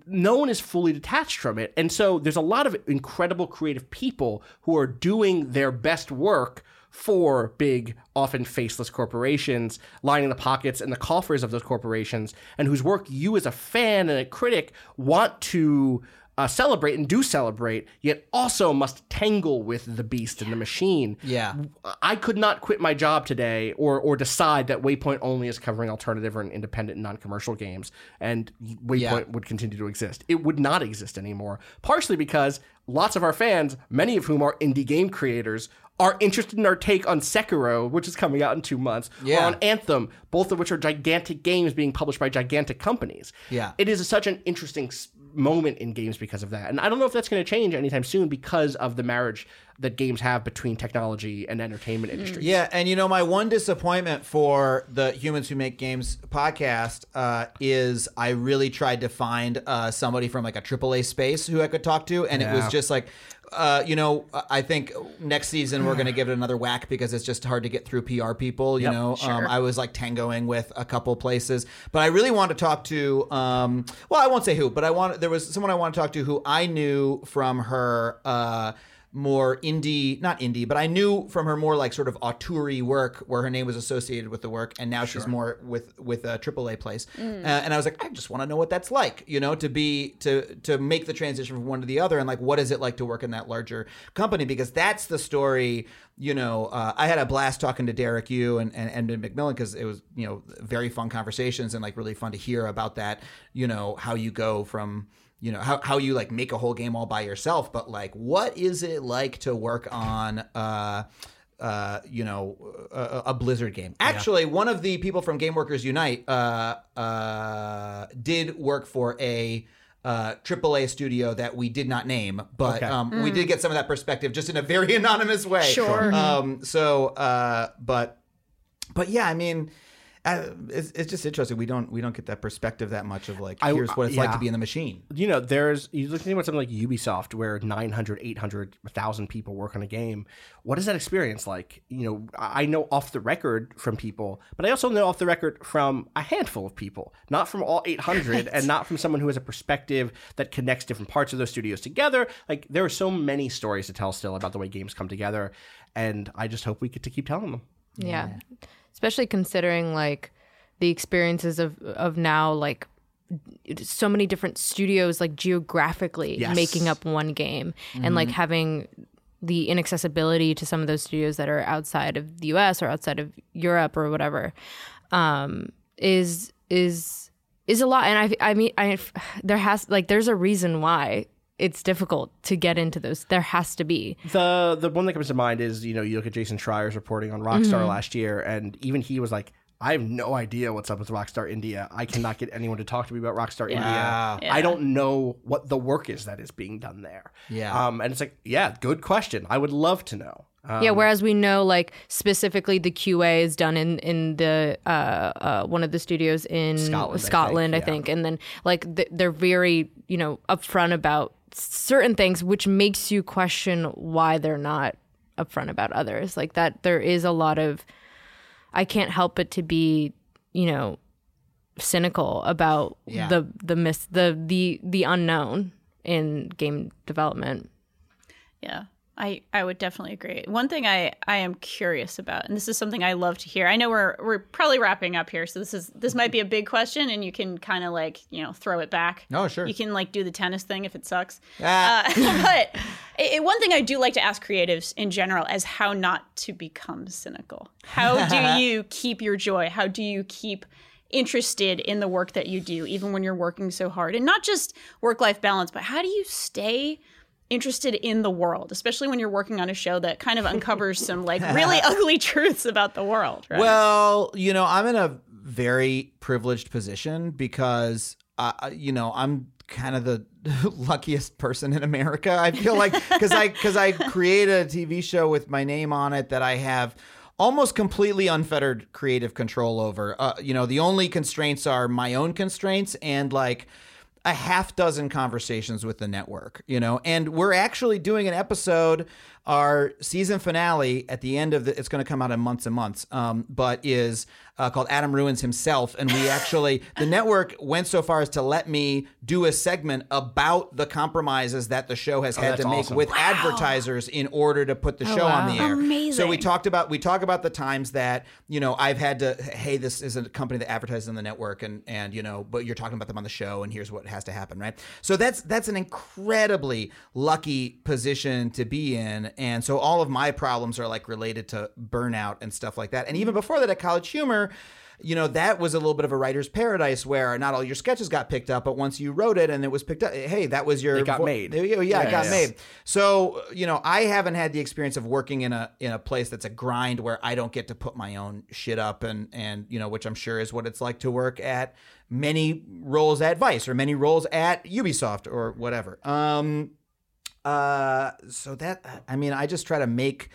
No one is fully detached from it. And so there's a lot of incredible creative people who are doing their best work for big, often faceless corporations, lining the pockets and the coffers of those corporations, and whose work you as a fan and a critic want to uh, celebrate and do celebrate, yet also must tangle with the beast and the machine. Yeah. I could not quit my job today or or decide that Waypoint only is covering alternative or independent non-commercial games and Waypoint Yeah. would continue to exist. It would not exist anymore. Partially because lots of our fans, many of whom are indie game creators, are interested in our take on Sekiro, which is coming out in 2 months, Yeah. or on Anthem, both of which are gigantic games being published by gigantic companies. Yeah. It is such an interesting moment in games because of that. And I don't know if that's going to change anytime soon because of the marriage that games have between technology and entertainment industry. Yeah, and you know my one disappointment for the Humans Who Make Games podcast uh, is I really tried to find uh, somebody from like a AAA space who I could talk to, and it was just like. Uh, you know, I think next season we're going to give it another whack because it's just hard to get through PR people. You Yep, know, sure. um, I was like tangoing with a couple places, but I really want to talk to. Um, well, I won't say who, but I want there was someone I want to talk to who I knew from her. Uh, more indie, not indie, but I knew from her more like sort of auteur work where her name was associated with the work, and now she's more with with a AAA place. Uh, and I was like, I just want to know what that's like, you know, to be to to make the transition from one to the other, and like what is it like to work in that larger company? Because that's the story. You know, uh, I had a blast talking to Derek Yu and and, and McMillen because it was you know very fun conversations and like really fun to hear about that. You know how you go from you know how, how you like make a whole game all by yourself but like what is it like to work on uh uh you know a, a blizzard game actually one of the people from game workers unite uh uh did work for a uh, AAA studio that we did not name, but Okay. um, we did get some of that perspective just in a very anonymous way. Sure. Um, so, uh, but, but yeah, I mean, uh, it's, it's just interesting. We don't we don't get that perspective that much of like I- here's what it's like to be in the machine. you know, there's you look at something like Ubisoft where 900, 800, 1,000 people work on a game. What is that experience like? You know, I I know off the record from people, but I also know off the record from a handful of people, not from all 800 and not from someone who has a perspective that connects different parts of those studios together. Like there are so many stories to tell still about the way games come together, and I just hope we get to keep telling them. Yeah. Especially considering like the experiences of of now like so many different studios like geographically Yes. making up one game and like having the inaccessibility to some of those studios that are outside of the US or outside of Europe or whatever um is is is a lot and I I mean I there has like there's a reason why it's difficult to get into those there has to be The the one that comes to mind is you know you look at Jason Schreier's reporting on Rockstar last year, and even he was like, I have no idea what's up with Rockstar India. I cannot get anyone to talk to me about Rockstar Wow. India. I don't know what the work is that is being done there. Yeah. Um, and it's like, yeah, good question. I would love to know. yeah, whereas we know like specifically the QA is done in in the uh, uh, one of the studios in Scotland, Scotland, I I, think, think, and then like th- they're very you know upfront about certain things, which makes you question why they're not upfront about others. Like that, there is a lot of I can't help but to be you know cynical about Yeah. the the miss the the the unknown in game development. Yeah. I, I would definitely agree. One thing I, I am curious about, and this is something I love to hear. I know we're we're probably wrapping up here, so this is this might be a big question, and you can kind of like you know throw it back. No, sure. You can like do the tennis thing if it sucks. Ah. Uh, but it, one thing I do like to ask creatives in general is how not to become cynical. How do you keep your joy? How do you keep interested in the work that you do, even when you're working so hard? And not just work life balance, but how do you stay interested in the world, especially when you're working on a show that kind of uncovers some like really ugly truths about the world, right? Well, you know, I'm in a very privileged position because, uh, you know, I'm kind of the luckiest person in America. I feel like because I because I create a TV show with my name on it that I have almost completely unfettered creative control over. Uh, you know, the only constraints are my own constraints and like a half dozen conversations with the network, you know, and we're actually doing an episode, our season finale at the end of the, it's going to come out in months and months, um, but is uh, called Adam Ruins Himself. And we actually, the network went so far as to let me do a segment about the compromises that the show has had to make awesome. with advertisers in order to put the show on the air. So we talked about we talk about the times that you know I've had to hey this is a company that advertises on the network and and you know but you're talking about them on the show and here's what has to happen right so that's that's an incredibly lucky position to be in and so all of my problems are like related to burnout and stuff like that and even before that at College Humor you know that was a little bit of a writer's paradise where not all your sketches got picked up but once you wrote it and it was picked up hey that was your It got made. yeah, yeah, Yeah, it got yeah. made. So you know, I haven't had the experience of working in a in a place that's a grind where I don't get to put my own shit up, and and you know, which I'm sure is what it's like to work at many roles at Vice or many roles at Ubisoft or whatever. Um, uh, so that I mean, I just try to make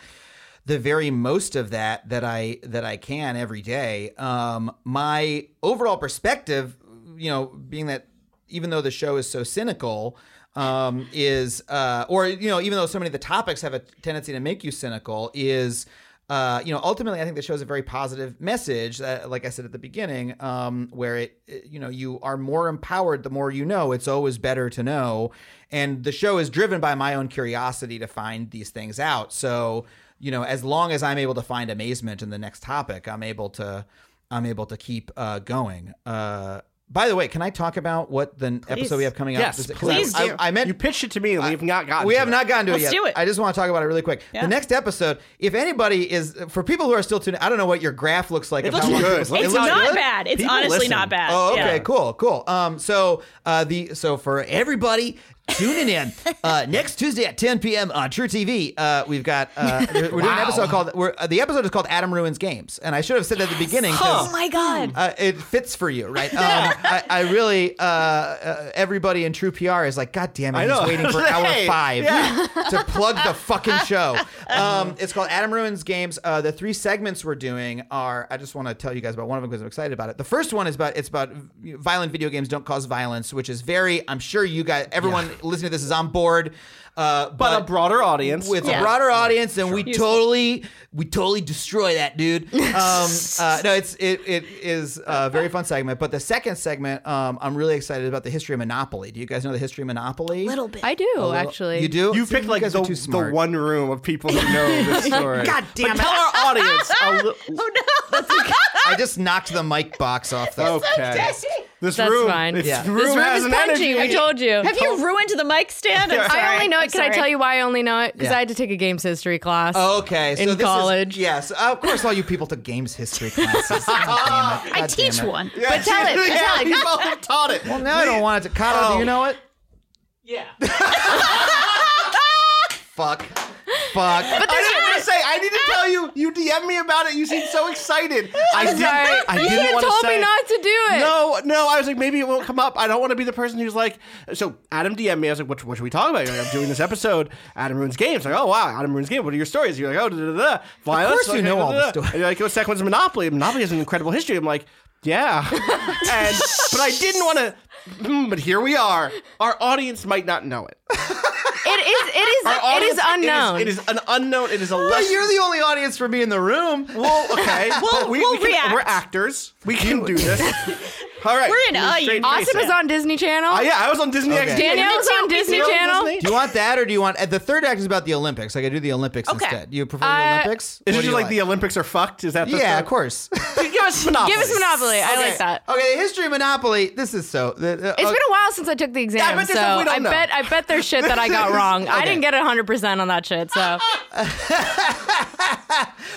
the very most of that that I that I can every day. Um, my overall perspective, you know, being that even though the show is so cynical, um, is uh, or you know, even though so many of the topics have a tendency to make you cynical, is uh, you know, ultimately, I think the show is a very positive message. That, like I said at the beginning, um, where it, it- you know, you are more empowered the more you know. It's always better to know, and the show is driven by my own curiosity to find these things out. So, you know, as long as I'm able to find amazement in the next topic, I'm able to, I'm able to keep uh, going. Uh, by the way, can I talk about what the episode we have coming Yes, up? 'Cause please I, do. I, I meant You pitched it to me, and we've not gotten. we to have it. not gotten to Let's it yet. do it. I just want to talk about it really quick. Yeah. The next episode, if anybody is for people who are still tuning, I don't know what your graph looks like. It looks good. people- It it's it looks not good? bad. It's People honestly listen. not bad. Oh, okay, Yeah. cool, cool. Um, so uh, the so for everybody tuning in uh, next Tuesday at 10 p.m. on truTV, uh, we've got uh, we're doing an episode called we're, uh, the episode is called Adam Ruins Games, and I should have said that at the beginning. Oh my god. uh, it fits for you, right? Um, I, I really, uh, uh, everybody in True PR is like, God damn it, I he's know. waiting for hour Hey, five to plug the fucking show. Um, it's called Adam Ruins Games. Uh, the three segments we're doing are, I just want to tell you guys about one of them because I'm excited about it. The first one is about, it's about violent video games don't cause violence, which is very, I'm sure you guys, everyone listening to this is on board. Uh, but a broader audience. with Yeah. a broader audience, and we Useful. totally, we totally destroy that dude. Um, uh, no, it's it it is a very fun segment. But the second segment, um, I'm really excited about the history of Monopoly. Do you guys know the history of Monopoly? A little bit. I do actually. You do? you See, picked like guys the, the one room of people who know this story. God damn but it. Tell our audience. A li- I just knocked the mic box off. The, okay. This That's room, fine. This Yeah. room, This room has is an punchy. energy. We told you. Have you ruined the mic stand? I'm sorry. I only know I'm it. Can I tell you why I only know it? Because Yeah. I had to take a games history class. Oh, okay, so In this is- college. yes, of course. All you people took games history classes. God. I teach it. one. Yeah, But tell it, but yeah, tell it. People have taught it. Well, now I don't want it to. cut. Kato, do Oh. you know it? yeah. Fuck. Fuck. I didn't want to say. I need to tell tell you, you DM me about it. You seemed so excited. I didn't. I you didn't want to told say me not to do it. No, no. I was like, maybe it won't come up. I don't want to be the person who's like. So Adam DM me. I was like, what, what should we talk about? You're like, I'm doing this episode. Adam ruins games. Like, oh wow, Adam ruins games. What are your stories? You're like, oh, da da da. Violence. course you Like, know da, all da, the stories. You're like, oh, second one's Monopoly. Monopoly has an incredible history. I'm like, yeah. and but I didn't want to. Hmm, but here we are. Our audience might not know it. It is. It is. Our audience- is unknown. It is, it is an unknown. It is a But less. you're the only audience for me in the room. Well, okay. We'll- but we, we'll we can, react. We're actors. We can do this. All right. We're in We'll uh, straight Austin face Austin it. is on Disney Channel. Uh, yeah, I was on Disney Okay. XD. Danielle was on Me too, me Disney too. Channel. Disney. Do you want that or do you want the third act is about the Olympics? Like I do the Olympics Okay. instead. You prefer Uh, the Olympics? Is What it do just you like, the Olympics are fucked? Is that the Yeah, the- of course. Give us Monopoly. Give us Monopoly. I like that. Okay, the history of Monopoly. This is so. The, the- It's uh, been a while since I took the exam, bet so stuff we don't I know. bet I bet there's shit that I got wrong. I didn't get 100 percent on that shit. So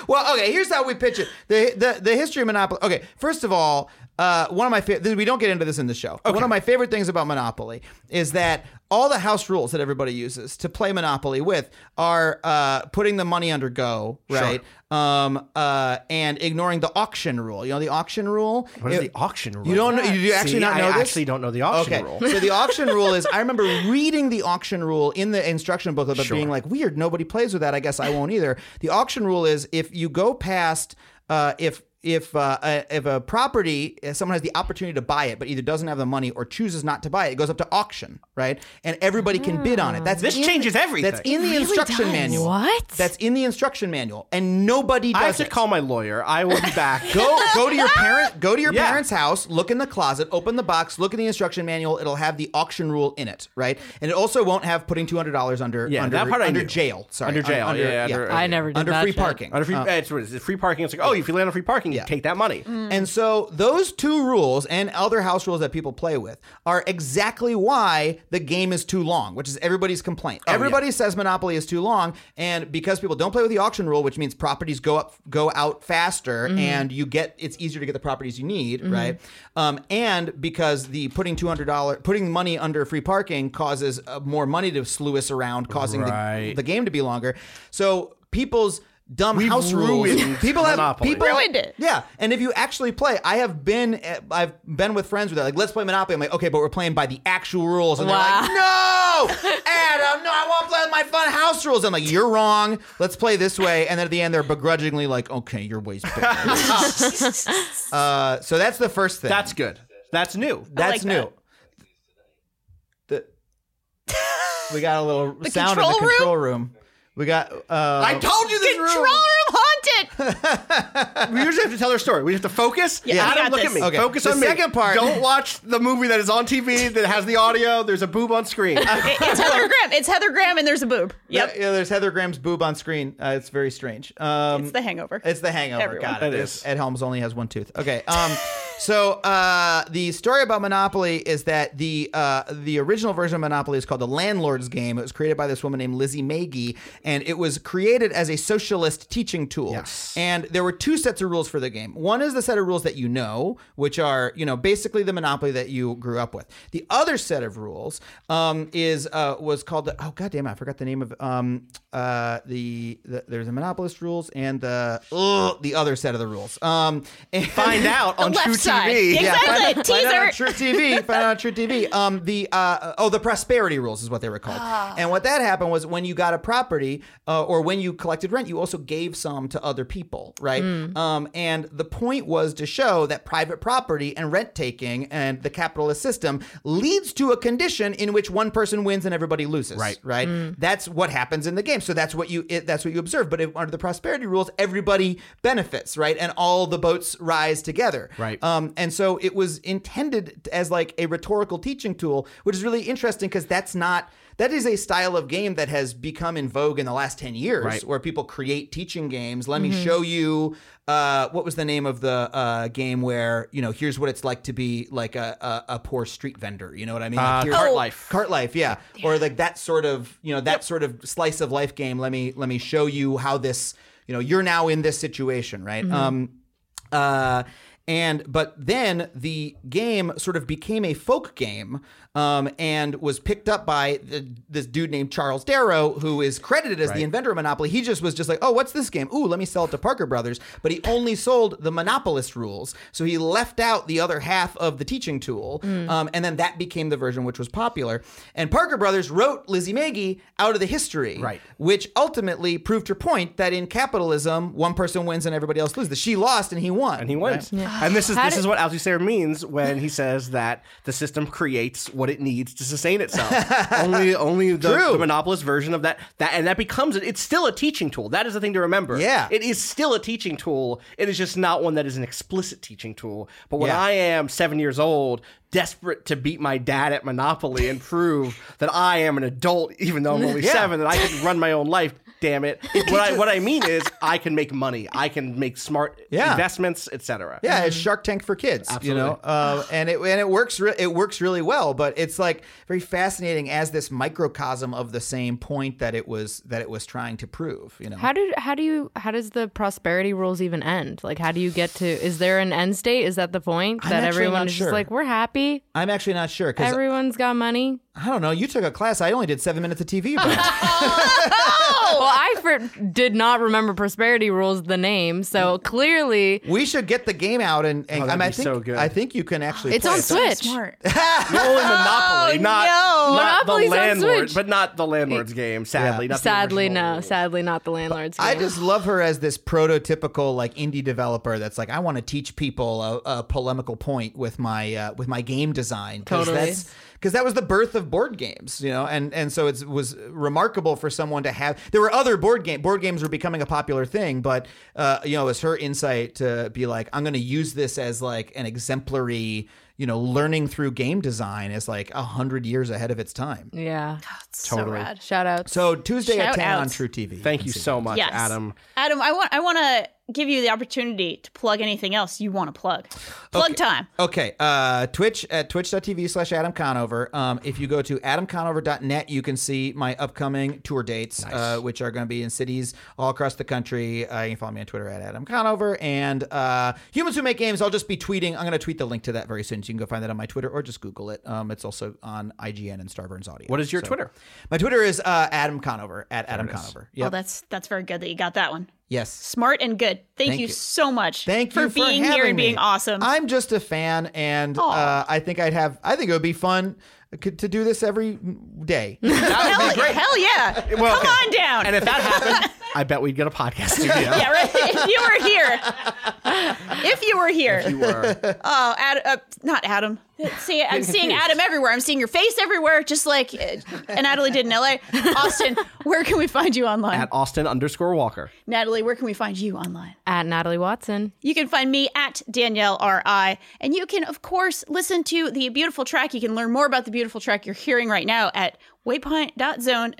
well, okay. Here's how we pitch it. The the, the history of Monopoly. Okay, first of all, uh, one of my favorite. We don't get into this in the show. One of my favorite things about Monopoly is that all the house rules that everybody uses to play Monopoly with are uh, putting the money under go, right? Um, uh, and ignoring the auction rule. You know the auction rule. What is the auction rule? You don't know? You actually See, not know I this? actually don't know the auction okay. rule. So the auction rule is I remember reading the auction rule in the instruction booklet, but Sure. being like, weird, nobody plays with that. I guess I won't either. The auction rule is if you go past uh, if if uh, a, if a property if someone has the opportunity to buy it but either doesn't have the money or chooses not to buy it, it goes up to auction, right? And everybody can bid on it. That's This in- changes everything. That's in the instruction manual. What? That's in the instruction manual, and nobody does I have to it. call my lawyer. I will be back. Go go to your parent go to your Yeah. parents' house, look in the closet, open the box, look at the instruction manual. It'll have the auction rule in it, right? And it also won't have putting two hundred dollars under Yeah, under, that part I under jail. Sorry, Under jail, Under, yeah, yeah, under- I never did under that free shit. parking. Under free, Uh, it's, what is it, free parking. It's like, oh, if you land on free parking, you Yeah. take that money. And so those two rules and other house rules that people play with are exactly why the game is too long, which is everybody's complaint. Everybody says Monopoly is too long, and because people don't play with the auction rule, which means properties go up go out faster and you get it's easier to get the properties you need, right? Um, and because the putting two hundred dollars putting money under free parking causes uh, more money to sluice around, causing Right. the, the game to be longer. So people's dumb We've house rules ruined people have Monopoly. people Ruined it. yeah, and if you actually play, I have been, I've been with friends with that. Like, let's play Monopoly. I'm like, okay, but we're playing by the actual rules, and Wow. they're like, no, Adam, no, I won't play with my fun house rules. I'm like, you're wrong. Let's play this way. And then at the end, they're begrudgingly like, okay, your way's better. uh, so that's the first thing. That's good. That's new. that's like new. The, we got a little sound in control the room? control room. We got. Uh, I told you this Control room. room haunted. We usually have to tell their story. We have to focus. Yeah, I Adam, got look this. at me. Okay. Focus The on me. second part- Don't watch the movie that is on TV that has the audio. There's a boob on screen. It- it's Heather Graham. It's Heather Graham, and there's a boob. Yep. Yeah, there's Heather Graham's boob on screen. Uh, it's very strange. Um, It's the hangover. It's the hangover. Everyone. Got it. It Ed Helms only has one tooth. Okay. Um, so uh, the story about Monopoly is that the uh, the original version of Monopoly is called the Landlord's Game. It was created by this woman named Lizzie Magie, and it was created as a socialist teaching tool. Yes. And there were two sets of rules for the game. One is the set of rules that you know, which are you know basically the Monopoly that you grew up with. The other set of rules um, is uh, was called the, oh god damn it, I forgot the name of um, uh, the, the there's the Monopolist rules and the ugh, the other set of the rules. Um, and Find out on True side. TV. Yeah. Exactly. find, out- find out on truTV. Find out on truTV. Um, the uh, oh, the prosperity rules is what they were called. And what that happened was when you got a property uh, or when you collected rent, you also gave some to other people, right? Um, and the point was to show that private property and rent taking and the capitalist system leads to a condition in which one person wins and everybody loses. Right. Right. That's what happens in the game. So that's what you it, that's what you observe. But if, under the prosperity rules, everybody benefits, right? And all the boats rise together. Right. Um, and so it was intended as like a rhetorical teaching tool, which is really interesting because that's not that is a style of game that has become in vogue in the last 10 years Right. where people create teaching games. Let me show you uh, what was the name of the uh, game where, you know, here's what it's like to be like a, a, a poor street vendor. You know what I mean? Uh, Like, here's- Cart Oh. Life. Cart life, yeah. Or like that sort of, you know, that sort of slice of life game. Let me let me show you how this, you know, you're now in this situation, right? Um uh and but then the game sort of became a folk game um, and was picked up by the, this dude named Charles Darrow, who is credited as the inventor of Monopoly. He just was just like, oh, what's this game? Ooh, let me sell it to Parker Brothers. But he only sold the monopolist rules, so he left out the other half of the teaching tool, um, and then that became the version which was popular. And Parker Brothers wrote Lizzie Magie out of the history, Right. which ultimately proved her point that in capitalism, one person wins and everybody else loses. She lost and he won. and he wins. And this is How this did- is what Althusser means when he says that the system creates what it needs to sustain itself. only only the, the monopolist version of that that and that becomes it's still a teaching tool. That is the thing to remember. Yeah. it is still a teaching tool. It is just not one that is an explicit teaching tool. But when Yeah. I am seven years old. Desperate to beat my dad at Monopoly and prove that I am an adult, even though I'm only Yeah. seven, that I can run my own life. Damn it! What I what I mean is, I can make money. I can make smart Yeah. investments, etc. Yeah, it's Shark Tank for kids. You know, uh, and it and it works. Re- it works really well. But it's like very fascinating as this microcosm of the same point that it was that it was trying to prove. You know, How do how do you how does the prosperity rules even end? Like how do you get to is there an end state? Is that the point I'm that actually everyone is sure. just like we're happy, I'm actually not sure because everyone's got money? I don't know. You took a class. I only did seven minutes of TV. About. Well, I for, did not remember prosperity rules the name, so clearly we should get the game out and, and Oh, I, that'd mean, I be think so good. I think you can actually. it's play on it. Switch. Smart. Only Monopoly, not, no. not the on landlord, Switch. but not the landlord's game. Sadly, not the Sadly, original. no. Sadly, not the landlord's. I game. just love her as this prototypical like indie developer that's like I want to teach people a, a polemical point with my uh, with my game design Totally. Because that was the birth of board games you know and and so it was remarkable for someone to have there were other board game board games were becoming a popular thing but uh, you know it was her insight to be like I'm going to use this as like an exemplary you know learning through game design is like a hundred years ahead of its time yeah. So rad. Shout out. so Tuesday at Shout 10 on. truTV Thank you so much, Yes. Adam. Adam, I want I want to give you the opportunity to plug anything else you want to plug. Plug time. Okay, uh, Twitch at twitch.tv slash Adam Conover. Um, if you go to adamconover.net, you can see my upcoming tour dates, uh, which are going to be in cities all across the country. Uh, you can follow me on Twitter at Adam Conover. And uh, Humans Who Make Games, I'll just be tweeting. I'm going to tweet the link to that very soon. So you can go find that on my Twitter or just Google it. Um, it's also on IGN and Starburns Audio. What is your So- Twitter? My Twitter is uh, Adam Conover, at Adam Conover. Oh, Yep. that's that's very good that you got that one. Yes. Smart and good. Thank, Thank you, you. so much. Thank for you for being here and being me. awesome. I'm just a fan, and uh, I think I'd have. I think it would be fun to do this every day. hell, hell yeah! Well, Come okay. on down. And if that happened, I bet we'd get a podcast studio. yeah, right. If you were here, if you were here, You were. oh, Ad, uh, not Adam. See, I'm seeing. Adam everywhere. I'm seeing your face everywhere, just like uh, Natalie did in LA. Austin, where can we find you online? At Austin underscore Walker. Natalie, where can we find you online? at Natalie Watson. You can find me at Danielle R.I. And you can, of course, listen to the beautiful track. You can learn more about the beautiful track you're hearing right now at waypoint.zone.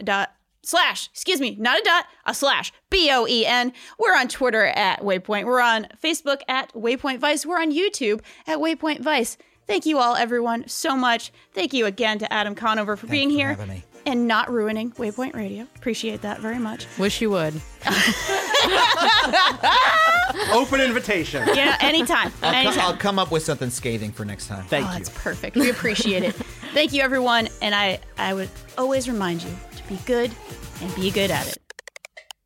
Slash, excuse me, not a dot, a slash, B O E N. We're on Twitter at Waypoint. We're on Facebook at Waypoint Vice. We're on YouTube at Waypoint Vice. Thank you all, everyone, so much. Thank you again to Adam Conover for being for here and not ruining Waypoint Radio. Appreciate that very much. Wish you would. Open invitation. You know, anytime. I'll, co- anytime. I'll come up with something scathing for next time. Thank Oh, you. that's perfect. We appreciate it. Thank you, everyone. And I, I would always remind you to be good and be good at it.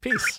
Peace.